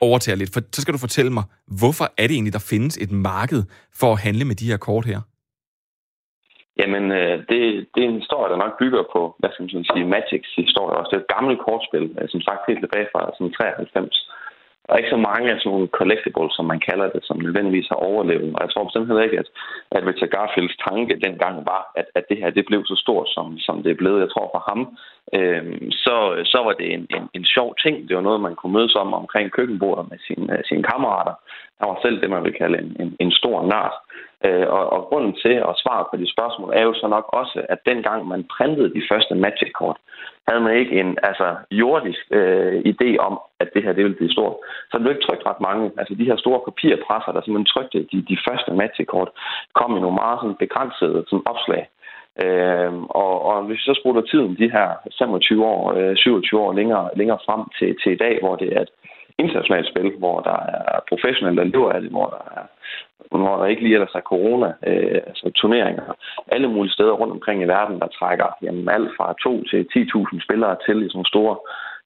overtager lidt. For så skal du fortælle mig, hvorfor er det egentlig, der findes et marked for at handle med de her kort her? jamen, øh, det, det er en historie, der nok bygger på, hvad skal man sige, Magics historie også. Det er et gammelt kortspil, øh, som sagt helt tilbage fra sådan 93. Og ikke så mange af sådan nogle collectibles, som man kalder det, som nødvendigvis har overlevet. Og jeg tror bestemt heller ikke, at, at Richard Garfields tanke dengang var, at, at det her det blev så stort, som, som det er blevet. Jeg tror for ham, øh, så, så var det en, en, en sjov ting. Det var noget, man kunne mødes om omkring køkkenbordet med sine, sine kammerater. Han var selv det, man vil kalde en, en, en stor nørd. Øh, og, og grunden til at svare på de spørgsmål er jo så nok også, at dengang man printede de første Magic-kort, havde man ikke en altså, jordisk øh, idé om, at det her det ville blive stort. Så det blev ikke trykt ret mange. Altså de her store papirpresser, der simpelthen trykte de, de første Magic-kort, kom i nogle meget sådan, begrænsede sådan, opslag. Øh, og, og hvis vi så spoler tiden de her 25 år, øh, 27 år længere, længere frem til, til i dag, hvor det er et internationalt spil, hvor der er professionelle, der lever af det, hvor der er når der ikke lige ellers er corona, øh, altså turneringer, alle mulige steder rundt omkring i verden, der trækker jamen, alt fra 2 til 10.000 spillere til i sådan store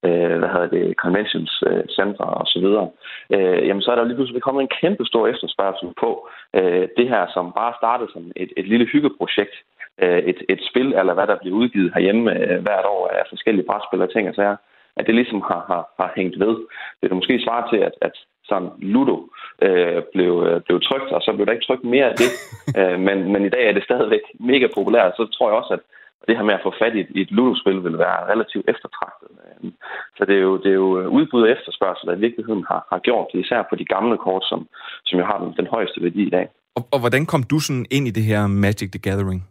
øh, hvad hedder det, conventions øh, center og så videre, øh, jamen så er der lige pludselig kommet en kæmpe stor efterspørgsel på øh, det her, som bare startede som et, et lille hyggeprojekt, øh, et, et spil, eller hvad der bliver udgivet herhjemme øh, hvert år af forskellige brætspil og ting og sager, at det ligesom har, har, har hængt ved. Det er måske svare til, at, at sådan Ludo øh, blev, øh, blev trygt, og så blev der ikke trykt mere af det. øh, men, men i dag er det stadigvæk mega populært, så tror jeg også, at det her med at få fat i et, i et Ludo-spil vil være relativt eftertragtet. Øh, Så det er jo, det er jo udbud og efterspørgsel, der i virkeligheden har, har gjort det, især på de gamle kort, som, som jo har den, den højeste værdi i dag. Og, og hvordan kom du sådan ind i det her Magic the Gathering?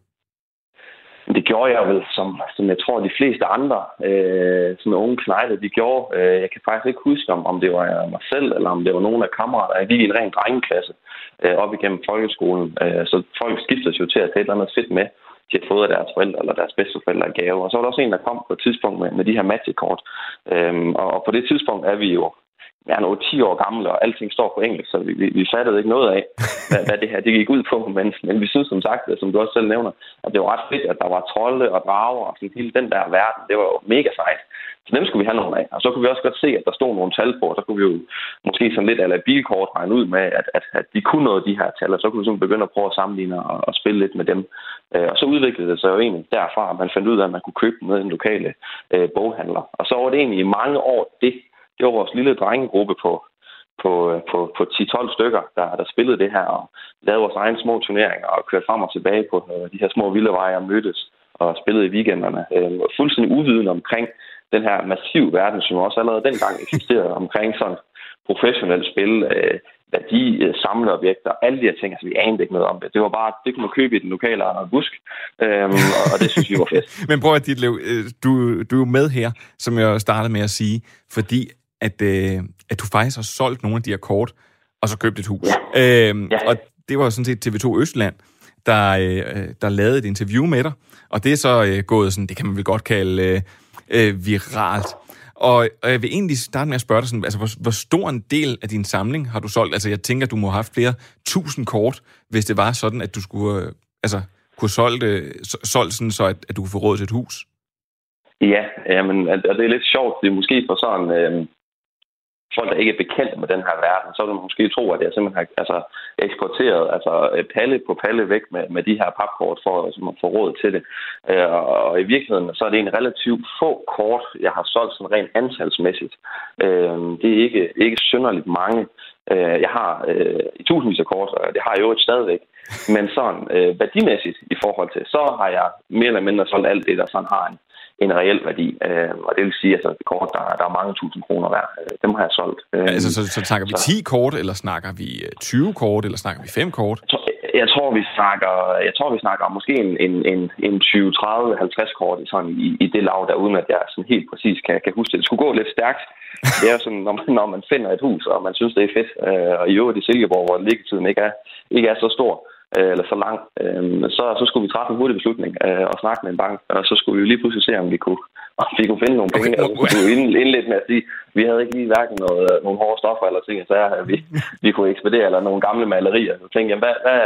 Det gjorde jeg vel, som, som jeg tror, de fleste andre øh, sådan unge knejder, de gjorde. Øh, jeg kan faktisk ikke huske, om, om det var mig selv, eller om det var nogen af kammerater. Jeg gik i en ren drengeklasse øh, op igennem folkeskolen. Øh, så folk skiftede jo til at tage et eller andet fedt med, de havde fået af deres forældre eller deres bedsteforældre i gave. Og så var der også en, der kom på et tidspunkt med, med de her Magic-kort. Øhm, og, og på det tidspunkt er vi jo jeg er nu 10 år gammel, og alting står på engelsk, så vi, vi, vi fattede ikke noget af, hvad, hvad det her det gik ud på. Men, men vi synes som sagt, som du også selv nævner, at det var ret fedt, at der var trolde og drager og sådan hele den der verden. Det var jo mega sejt. Så dem skulle vi have nogle af. Og så kunne vi også godt se, at der stod nogle tal på, og så kunne vi jo måske sådan lidt eller bilkort regne ud med, at, at, at de kunne noget af de her tal, og så kunne vi sådan begynde at prøve at sammenligne og, og spille lidt med dem. Øh, og så udviklede det sig jo egentlig derfra, at man fandt ud af, at man kunne købe dem med en lokale øh, boghandler. Og så var det egentlig i mange år det, det var vores lille drengegruppe på, på, øh, på, på 10-12 stykker, der, der spillede det her og lavede vores egne små turneringer og kørte frem og tilbage på øh, de her små vilde veje og mødtes og spillede i weekenderne. Øh, fuldstændig uviden omkring den her massive verden, som også allerede dengang eksisterede omkring sådan professionelt spil, øh, værdi, øh, samleobjekter, alle de her ting. Altså, vi anede ikke noget om det. Det var bare, det kunne man købe i den lokale Busk, øhm, og det synes vi var fedt. Men prøv at dit liv, øh, du, du er jo med her, som jeg startede med at sige, fordi at, øh, at du faktisk har solgt nogle af de her kort, og så købt et hus. Ja. Øhm, ja. Og det var sådan set TV2 Østland, der, øh, der lavede et interview med dig, og det er så øh, gået sådan, det kan man vel godt kalde øh, øh, viralt. Og, og jeg vil egentlig starte med at spørge dig, sådan, altså, hvor, hvor stor en del af din samling har du solgt? Altså, jeg tænker, du må have haft flere tusind kort, hvis det var sådan, at du skulle øh, altså, kunne solgt, øh, solgt sådan, så at, at du kunne få råd til et hus. Ja, jamen, og det er lidt sjovt. Det er måske for sådan... Øh, folk, der ikke er bekendt med den her verden, så vil man måske tro, at jeg simpelthen har altså, eksporteret altså, øh, palle på palle væk med, med de her papkort for altså, at få råd til det. Øh, og i virkeligheden så er det en relativt få kort, jeg har solgt sådan rent antalsmæssigt. Øh, det er ikke, ikke synderligt mange. Øh, jeg har øh, i tusindvis af kort, og det har jeg jo et stadigvæk. Men sådan øh, værdimæssigt i forhold til, så har jeg mere eller mindre solgt alt det, der sådan har en, en reel værdi. Øh, og det vil sige, at altså, kort, der, der er mange tusind kroner værd, øh, dem har jeg solgt. Øh, altså, så, så snakker vi 10 kort, eller snakker vi 20 kort, eller snakker vi 5 kort? Jeg tror, vi snakker, jeg tror, vi snakker måske en, en, en, en 20, 30, 50 kort i, sådan, i, i det lav der, uden at jeg sådan helt præcis kan, kan huske det. Det skulle gå lidt stærkt. Det er sådan, når man, når man finder et hus, og man synes, det er fedt, øh, og i øvrigt i Silkeborg, hvor liggetiden ikke er, ikke er så stor, øh, eller så lang, øh, så, så skulle vi træffe en hurtig beslutning øh, og snakke med en bank, og så skulle vi lige pludselig se, om vi kunne, om vi kunne finde nogle penge. Okay. Og så skulle vi indlede med at sige, vi havde ikke lige hverken noget, øh, nogle hårde stoffer eller ting, så vi, vi kunne ekspedere, eller nogle gamle malerier. Så tænkte jeg, hvad, hvad,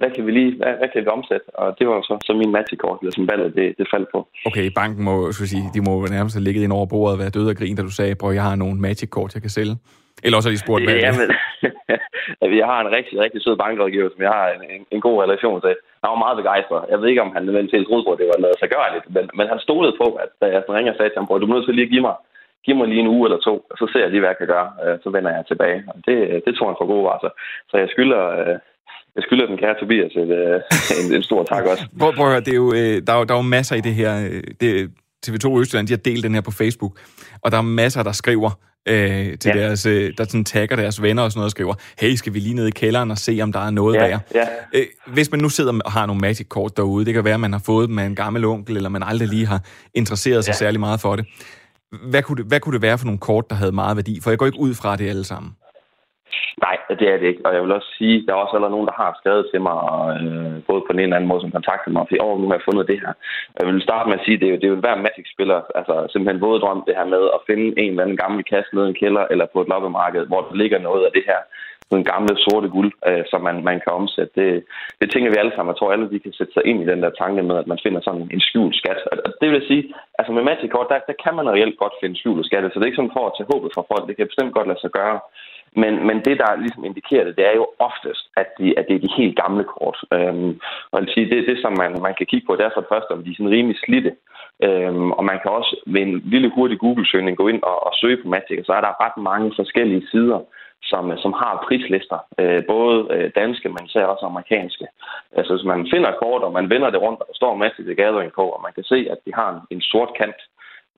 hvad kan vi lige, hvad, hvad kan vi omsætte? Og det var så, så min magic-kort, eller som valget, det, det faldt på. Okay, banken må, skulle sige, de må nærmest have ligget ind over bordet og være døde og grin, da du sagde, prøv, jeg har nogle magic-kort, jeg kan sælge. Eller også har de spurgt, hvad ja, men, jeg har en rigtig, rigtig sød bankrådgiver, som jeg har en, en, en god relation til. Han var meget begejstret. Jeg ved ikke, om han nødvendigvis troede på, at det var noget så gørligt, men, men han stolede på, at da jeg ringer og sagde til ham, du er nødt til lige at give mig, give mig lige en uge eller to, og så ser jeg lige, hvad jeg kan gøre. Øh, så vender jeg tilbage. Og det, det tror han for gode var. Så, så jeg skylder, øh, jeg skylder den kære Tobias et, øh, en, en stor tak også. Prøv, prøv at høre, det er jo, der, er, der er jo masser i det her. Det, TV2 Østjylland, de har delt den her på Facebook, og der er masser, der skriver, øh, til ja. deres, øh, der sådan tagger deres venner og sådan noget, og skriver, hey, skal vi lige ned i kælderen og se, om der er noget ja. værd? Ja. Øh, hvis man nu sidder og har nogle Magic-kort derude, det kan være, at man har fået dem af en gammel onkel, eller man aldrig lige har interesseret sig ja. særlig meget for det. Hvad kunne det, hvad kunne det være for nogle kort, der havde meget værdi? For jeg går ikke ud fra det alle sammen. Nej, det er det ikke. Og jeg vil også sige, der er også allerede nogen, der har skrevet til mig, øh, både på den ene eller anden måde, som kontaktede mig, fordi over nu har jeg fundet det her. Jeg vil starte med at sige, at det er jo, det er jo hver Magic-spiller, altså simpelthen våde drøm det her med at finde en eller anden gammel kasse nede i en kælder, eller på et loppemarked, hvor der ligger noget af det her den gamle sorte guld, øh, som man, man kan omsætte. Det, det tænker vi alle sammen. Jeg tror, alle vi kan sætte sig ind i den der tanke med, at man finder sådan en skjult skat. Og det vil jeg sige, altså med Magic Kort, der, der kan man reelt godt finde skjult skat. Så det er ikke sådan for at tage håbet fra folk. Det kan bestemt godt lade sig gøre. Men, men det, der ligesom indikerer det, det er jo oftest, at, de, at det er de helt gamle kort. Øhm, og jeg sige, det, det, som man, man kan kigge på, det er for det første, om de er sådan rimelig slidte. Øhm, og man kan også ved en lille hurtig Google-søgning gå ind og, og søge på Magic, og så er der ret mange forskellige sider, som, som har prislister. Øh, både øh, danske, men især også amerikanske. Altså hvis man finder kort, og man vender det rundt, og der står Magic the Gathering på, og man kan se, at de har en, en sort kant,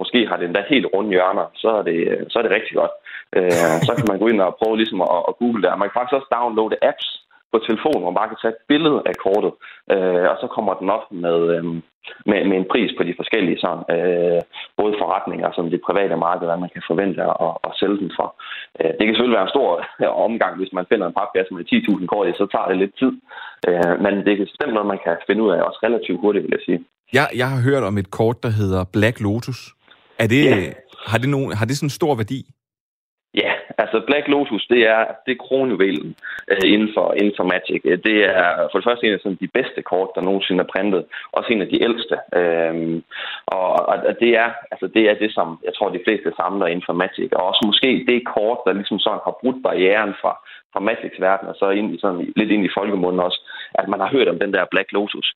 måske har det endda helt runde hjørner, så er det, øh, så er det rigtig godt. Øh, så kan man gå ind og prøve ligesom at, at google der. Man kan faktisk også downloade apps på telefonen, hvor man bare kan tage et billede af kortet, øh, og så kommer den op med, øh, med, med en pris på de forskellige sådan, øh, både forretninger som det private marked, hvad man kan forvente at, at sælge den for. Øh, det kan selvfølgelig være en stor omgang, hvis man finder en papkasse med 10.000 kort så tager det lidt tid. Øh, men det er bestemt noget, man kan finde ud af også relativt hurtigt, vil jeg sige. Jeg, jeg har hørt om et kort, der hedder Black Lotus. Er det, ja. har, det nogen, har det sådan en stor værdi? Ja, altså Black Lotus, det er, det er kronjuvelen øh, inden, for, inden for Magic. Det er for det første en af sådan, de bedste kort, der nogensinde er printet. Også en af de ældste. Øhm, og, og det, er, altså, det er det, som jeg tror, de fleste samler inden for Magic. Og også måske det kort, der ligesom sådan har brudt barrieren fra, fra Magics verden, og så ind i sådan, lidt ind i folkemunden også, at man har hørt om den der Black Lotus.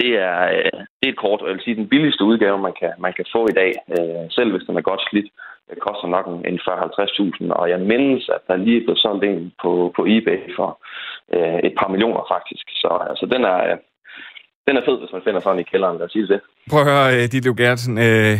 Det er, øh, det er et kort, og jeg vil sige, den billigste udgave, man kan, man kan få i dag, øh, selv hvis den er godt slidt. Det koster nok en 40-50.000, og jeg mindes, at der lige er blevet sådan en på, på eBay for øh, et par millioner faktisk. Så altså, den er, øh, den er fed, hvis man finder sådan i kælderen, lad os sige det. Prøv at høre, øh, Ditlev Gertsen. Øh,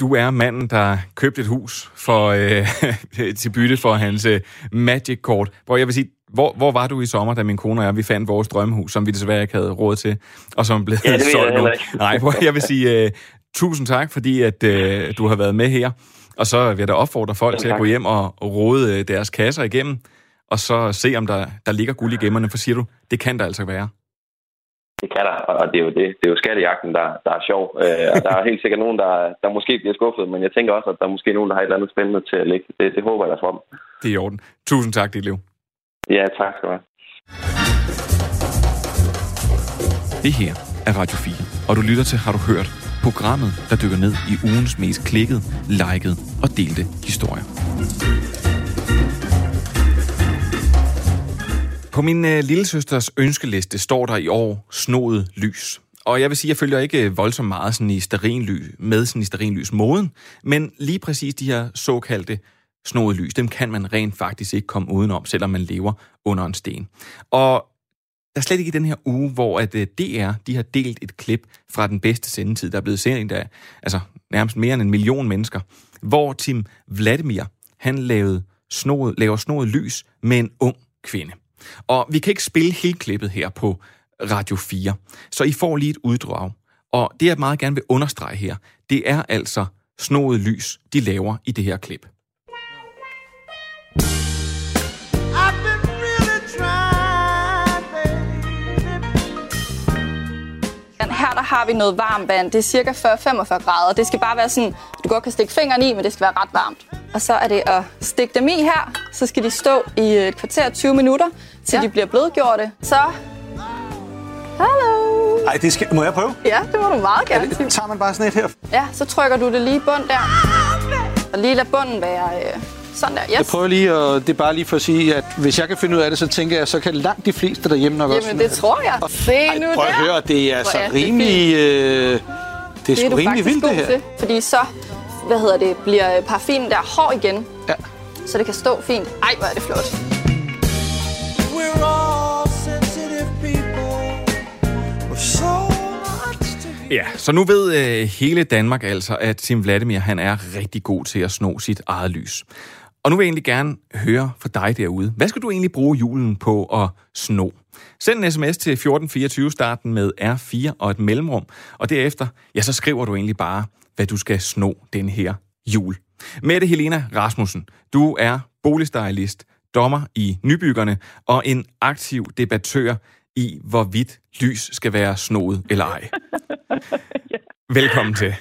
du er manden, der købte et hus for, øh, til bytte for hans Magic-kort. Hvor jeg vil sige, hvor, hvor var du i sommer, da min kone og jeg, vi fandt vores drømmehus, som vi desværre ikke havde råd til, og som blev Ja, solgt jeg nu? Nej, jeg vil sige uh, tusind tak, fordi at uh, du har været med her. Og så vil jeg da opfordre folk Selv til at gå hjem og rode uh, deres kasser igennem, og så se, om der, der ligger guld i gemmerne, for siger du, det kan der altså være. Det kan der, og det er jo, det, det er jo skattejagten, der, der er sjov. Øh, og der er helt sikkert nogen, der, der måske bliver skuffet, men jeg tænker også, at der er måske nogen, der har et eller andet spændende til at ligge. Det, det håber jeg da for dem. Det er i orden. Tusind tak, dit liv. Ja, tak skal du have. Det her er Radio 4, og du lytter til Har du hørt? Programmet, der dykker ned i ugens mest klikket, liket og delte historier. På min øh, lille søsters ønskeliste står der i år snoet lys. Og jeg vil sige, jeg følger ikke øh, voldsomt meget sådan i sterinly, med sådan i sterinlys moden, men lige præcis de her såkaldte snoet lys, dem kan man rent faktisk ikke komme udenom, selvom man lever under en sten. Og der er slet ikke i den her uge, hvor at øh, DR de har delt et klip fra den bedste sendetid, der er blevet sendt af altså nærmest mere end en million mennesker, hvor Tim Vladimir, han lavede snoet, laver snoet lys med en ung kvinde. Og vi kan ikke spille hele klippet her på Radio 4, så I får lige et uddrag. Og det jeg meget gerne vil understrege her, det er altså snoet lys, de laver i det her klip. Har vi noget varmt vand. Det er cirka 40-45 grader. Det skal bare være sådan, du godt kan stikke fingeren i, men det skal være ret varmt. Og så er det at stikke dem i her. Så skal de stå i et kvarter 20 minutter, til ja. de bliver blødgjorte. Så... Hallo! Ej, det skal, må jeg prøve? Ja, det må du meget gerne. Det, tager man bare sådan et her? Ja, så trykker du det lige i bund der. Og lige lad bunden være øh, sådan der. Jeg Yes. prøver lige, og det er bare lige for at sige, at hvis jeg kan finde ud af det, så tænker jeg, så kan langt de fleste derhjemme nok også. Jamen, det tror jeg. Se Ej, nu prøv at der. høre, det er altså rimelig... Øh, det er Det sgu er du rimelig vildt, det her. til, fordi så, hvad hedder det, bliver paraffinen der hård igen. Ja. Så det kan stå fint. Ej, hvor er det flot. Ja, så nu ved øh, hele Danmark altså, at Tim Vladimir han er rigtig god til at sno sit eget lys. Og nu vil jeg egentlig gerne høre fra dig derude. Hvad skal du egentlig bruge julen på at sno? Send en sms til 1424 starten med R4 og et mellemrum, og derefter, ja, så skriver du egentlig bare, hvad du skal sno den her jul. Mette Helena Rasmussen, du er boligstylist, dommer i Nybyggerne og en aktiv debattør i, hvorvidt lys skal være snoet eller ej. Velkommen til.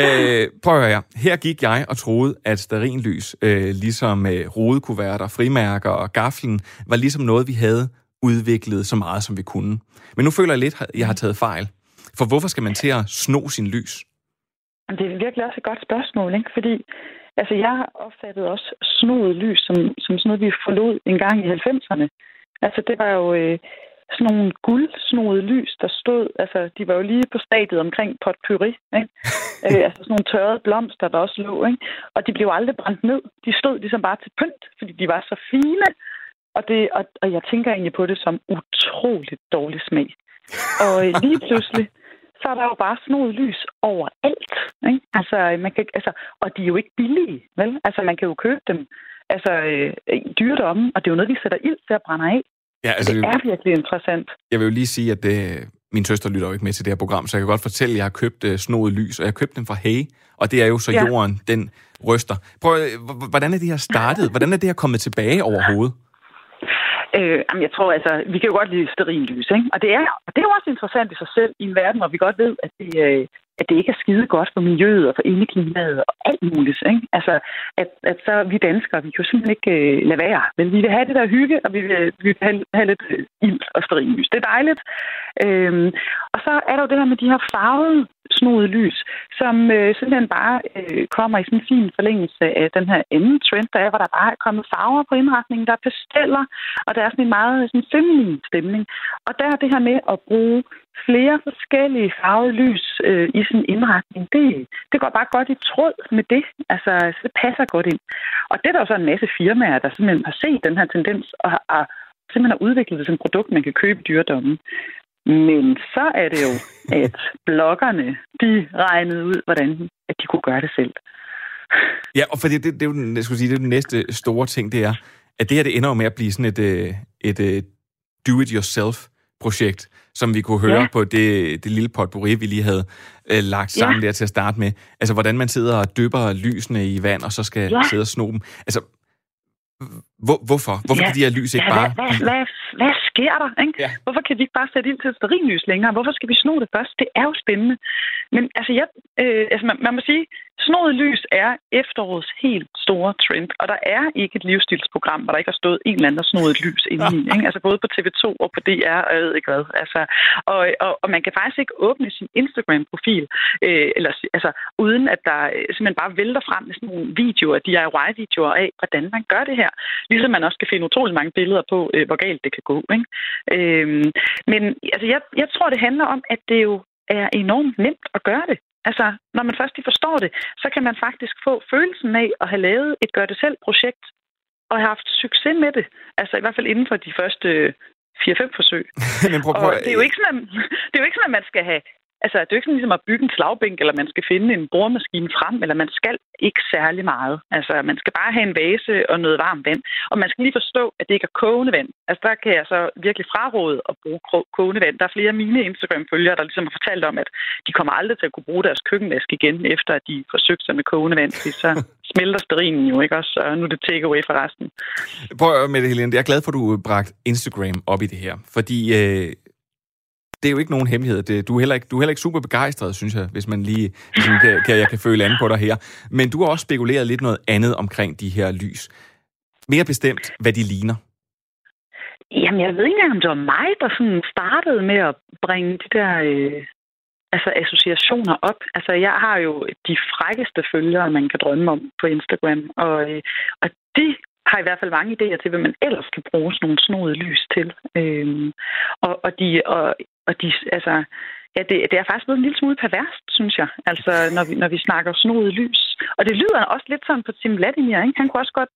Øh, prøv at høre her. Her gik jeg og troede, at sterinlys, øh, ligesom øh, rodekuverter, frimærker og gaflen, var ligesom noget, vi havde udviklet så meget, som vi kunne. Men nu føler jeg lidt, at jeg har taget fejl. For hvorfor skal man til at sno sin lys? Det er virkelig også et godt spørgsmål, ikke? Fordi altså, jeg har opfattet også snoet lys som, som sådan noget, vi forlod en gang i 90'erne. Altså, det var jo øh, sådan nogle guldsnoede lys, der stod, altså, de var jo lige på stadiet omkring potpourri, ikke? øh, altså sådan nogle tørrede blomster, der også lå, ikke? Og de blev aldrig brændt ned. De stod ligesom bare til pynt, fordi de var så fine. Og, det, og, og jeg tænker egentlig på det som utroligt dårlig smag. Og øh, lige pludselig, så er der jo bare snoet lys overalt. Ikke? Altså, man kan, altså, og de er jo ikke billige, vel? Altså, man kan jo købe dem altså, øh, i dyredomme, og det er jo noget, vi sætter ild til at brænde af. Ja, altså, det er virkelig interessant. Jeg vil jo lige sige, at øh, min søster lytter jo ikke med til det her program, så jeg kan godt fortælle, at jeg har købt øh, snoet lys, og jeg har købt dem fra Hay, og det er jo så Ja. jorden, den ryster. Prøv, øh, hvordan er det her startet? Hvordan er det her kommet tilbage overhovedet? Øh, jamen, jeg tror altså, vi kan jo godt lide stearinlys, ikke? Og det er, og det er jo også interessant i sig selv i en verden, hvor vi godt ved, at det, øh, at det ikke er skide godt for miljøet og for indeklimaet og alt muligt. Ikke? Altså, at, at så vi danskere, vi kan jo simpelthen ikke øh, lade være. Men vi vil have det der hygge, og vi vil, vi vil have, have lidt ild og stearinlys. Det er dejligt. Øhm, og så er der jo det her med de her farvede snoede lys, som øh, simpelthen bare øh, kommer i sådan en fin forlængelse af den her anden trend, der er, hvor der bare er kommet farver på indretningen, der er pasteller, og der er sådan en meget sådan feminin stemning. Og der er det her med at bruge flere forskellige farvede lys øh, i sin indretning, det, det går bare godt i tråd med det. Altså, det passer godt ind. Og det er der jo så en masse firmaer, der simpelthen har set den her tendens og har, har simpelthen har udviklet det som produkt, man kan købe i dyredommen. Men så er det jo, at bloggerne, de regnede ud, hvordan at de kunne gøre det selv. Ja, og fordi det, det, er jo, den- jeg skulle sige, det er den næste store ting, det er, at det her det ender jo med at blive sådan et, øh, et, øh, et, yourself do-it-yourself-projekt, som vi kunne høre Ja. på det, det lille potpourri, vi lige havde øh, lagt sammen Ja. der til at starte med. Altså, hvordan man sidder og dypper lysene i vand, og så skal Ja. sidde og sno dem. Altså, hvor, hvorfor? Hvorfor Ja. kan de her lys ikke ja, bare... Hvad, hvad, hvad, hvad sker der? Ikke? Ja. Hvorfor kan de ikke bare sætte ind til sterinlys længere? Hvorfor skal vi sno det først? Det er jo spændende. Men altså, jeg, øh, altså man, man må sige, snoet lys er efterårets helt store trend, og der er ikke et livsstilsprogram, hvor der ikke har stået en eller anden og snoet et lys inde i. Ikke? Altså både på TV2 og på DR, og jeg ved ikke hvad. Altså, og, og, og man kan faktisk ikke åbne sin Instagram-profil, øh, eller, altså, uden at der øh, simpelthen bare vælter frem med sådan nogle videoer, DIY-videoer af, hvordan man gør det her. Ligesom man også kan finde utrolig mange billeder på, øh, hvor galt det kan gå. Ikke? Øhm, men altså, jeg, jeg tror, det handler om, at det jo er enormt nemt at gøre det. Altså, når man først lige forstår det, så kan man faktisk få følelsen af at have lavet et gør-det-selv-projekt, og have haft succes med det. Altså i hvert fald inden for de første 4-5 forsøg. Men prøv, Og prøv, det er jo ikke sådan, at, det er jo ikke sådan, at man skal have... Altså, det er jo ikke sådan ligesom at bygge en slagbænk, eller man skal finde en boremaskine frem, eller man skal ikke særlig meget. Altså, man skal bare have en vase og noget varmt vand. Og man skal lige forstå, at det ikke er kogende vand. Altså, der kan jeg så virkelig fraråde at bruge kogende vand. Der er flere af mine Instagram-følgere, der ligesom har fortalt om, at de kommer aldrig til at kunne bruge deres køkkenvask igen, efter at de forsøgte sig med kogende vand, fordi så smelter sterinen jo, ikke også? Og nu er det takeaway for resten. Prøv at med det, Helene. Jeg er glad for, at du bragt Instagram op i det her. Fordi øh, det er jo ikke nogen hemmelighed. Det, du, er heller ikke, du er heller ikke super begejstret, synes jeg, hvis man lige hvis man kan, kan, jeg kan føle an på dig her. Men du har også spekuleret lidt noget andet omkring de her lys. Mere bestemt, hvad de ligner. Jamen, jeg ved ikke engang, om det var mig, der sådan startede med at bringe de der øh, altså associationer op. Altså, jeg har jo de frækkeste følgere, man kan drømme om på Instagram, og, øh, og de har i hvert fald mange idéer til, hvad man ellers kan bruge sådan nogle snodede lys til. Øhm, og, og de, og, og de, altså, ja, det, det er faktisk blevet en lille smule perverst, synes jeg, altså, når vi, når vi snakker snodede lys. Og det lyder også lidt sådan på Tim Vladimir, ikke? Han kunne også godt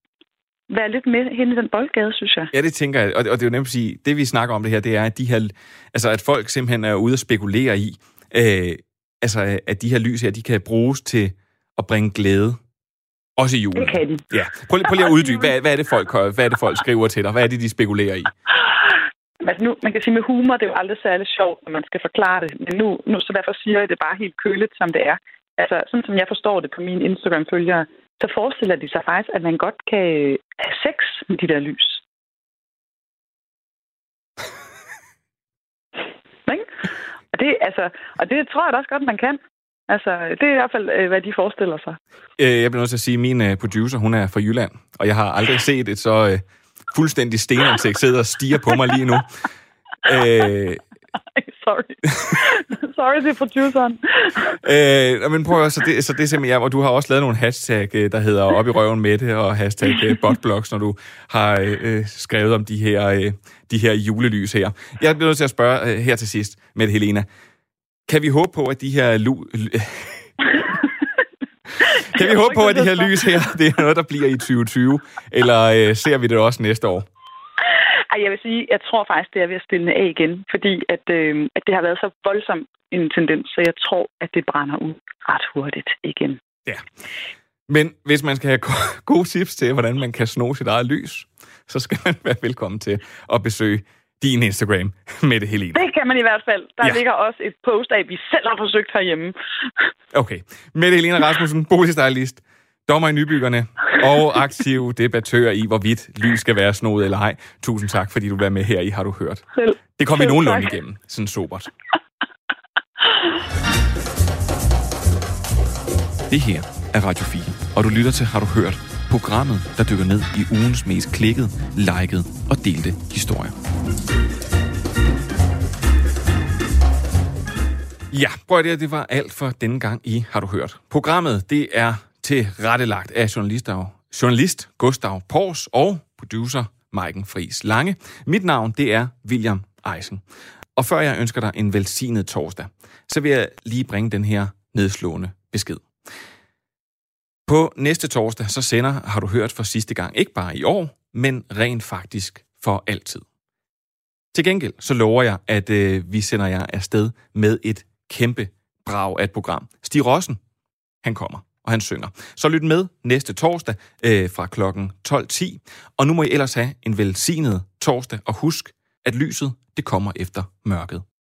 være lidt med hen i den boldgade, synes jeg. Ja, det tænker jeg. Og det, og det er jo nemt at sige, det vi snakker om det her, det er, at de her, altså at folk simpelthen er ude og spekulere i, øh, altså at de her lys her, de kan bruges til at bringe glæde. Også i julen. Det kan de. Ja. Prøv, prøv lige at uddybe, hvad, hvad, er det, folk, hvad er det, folk skriver til dig? Hvad er det, de spekulerer i? Altså nu, man kan sige med humor, det er jo aldrig særlig sjovt, når man skal forklare det. Men nu, nu så derfor siger jeg det bare helt køligt, som det er. Altså, sådan som jeg forstår det på mine Instagram-følgere, så forestiller de sig faktisk, at man godt kan have sex med de der lys. Ikke? Og det, altså, og det tror jeg da også godt, man kan. Altså, det er i hvert fald, øh, hvad de forestiller sig. Øh, Jeg bliver nødt til at sige, at min øh, producer, hun er fra Jylland, og jeg har aldrig set et så øh, fuldstændig stenansigt sidde og stiger på mig lige nu. Øh, Sorry. Sorry til produceren. Øh, men prøv at, så det, så det er simpelthen, ja, og du har også lavet nogle hashtag, der hedder op i røven med det, og hashtag botblogs, når du har øh, skrevet om de her, øh, de her julelys her. Jeg bliver nødt til at spørge øh, her til sidst med Helena. Kan vi håbe på, at de her lu... kan vi håbe på, at de her lys her, det er noget, der bliver i 2020? Eller øh, ser vi det også næste år? Ej, jeg vil sige, jeg tror faktisk, det er ved at stille af igen, fordi at, øh, at det har været så voldsom en tendens, så jeg tror, at det brænder ud ret hurtigt igen. Ja. Men hvis man skal have go- gode tips til, hvordan man kan sno sit eget lys, så skal man være velkommen til at besøge din Instagram med det Helene. Det kan man i hvert fald. Der Ja. ligger også et post af, vi selv har forsøgt herhjemme. Okay. Mette Helena Rasmussen, boligstylist, dommer i Nybyggerne og aktiv debattør i, hvorvidt lys skal være snoet eller ej. Tusind tak, fordi du var med her i Har du hørt. Selv. Det kom vi nogenlunde tak. igennem, sådan sobert. Det her er Radio 4, og du lytter til Har du hørt? Programmet, der dykker ned i ugens mest klikkede, likede og delte historier. Ja, prøv at det, det var alt for denne gang i Har du hørt. Programmet, det er til rettelagt af journalister, journalist Gustav Pors og producer Maiken Friis Lange. Mit navn, det er William Eisen. Og før jeg ønsker dig en velsignet torsdag, så vil jeg lige bringe den her nedslående besked. På næste torsdag, så sender Har du hørt for sidste gang, ikke bare i år, men rent faktisk for altid. Til gengæld så lover jeg, at øh, vi sender jer afsted med et kæmpe brag af et program. Stig Rossen, han kommer, og han synger. Så lyt med næste torsdag øh, fra klokken 12.10. Og nu må I ellers have en velsignet torsdag, og husk, at lyset det kommer efter mørket.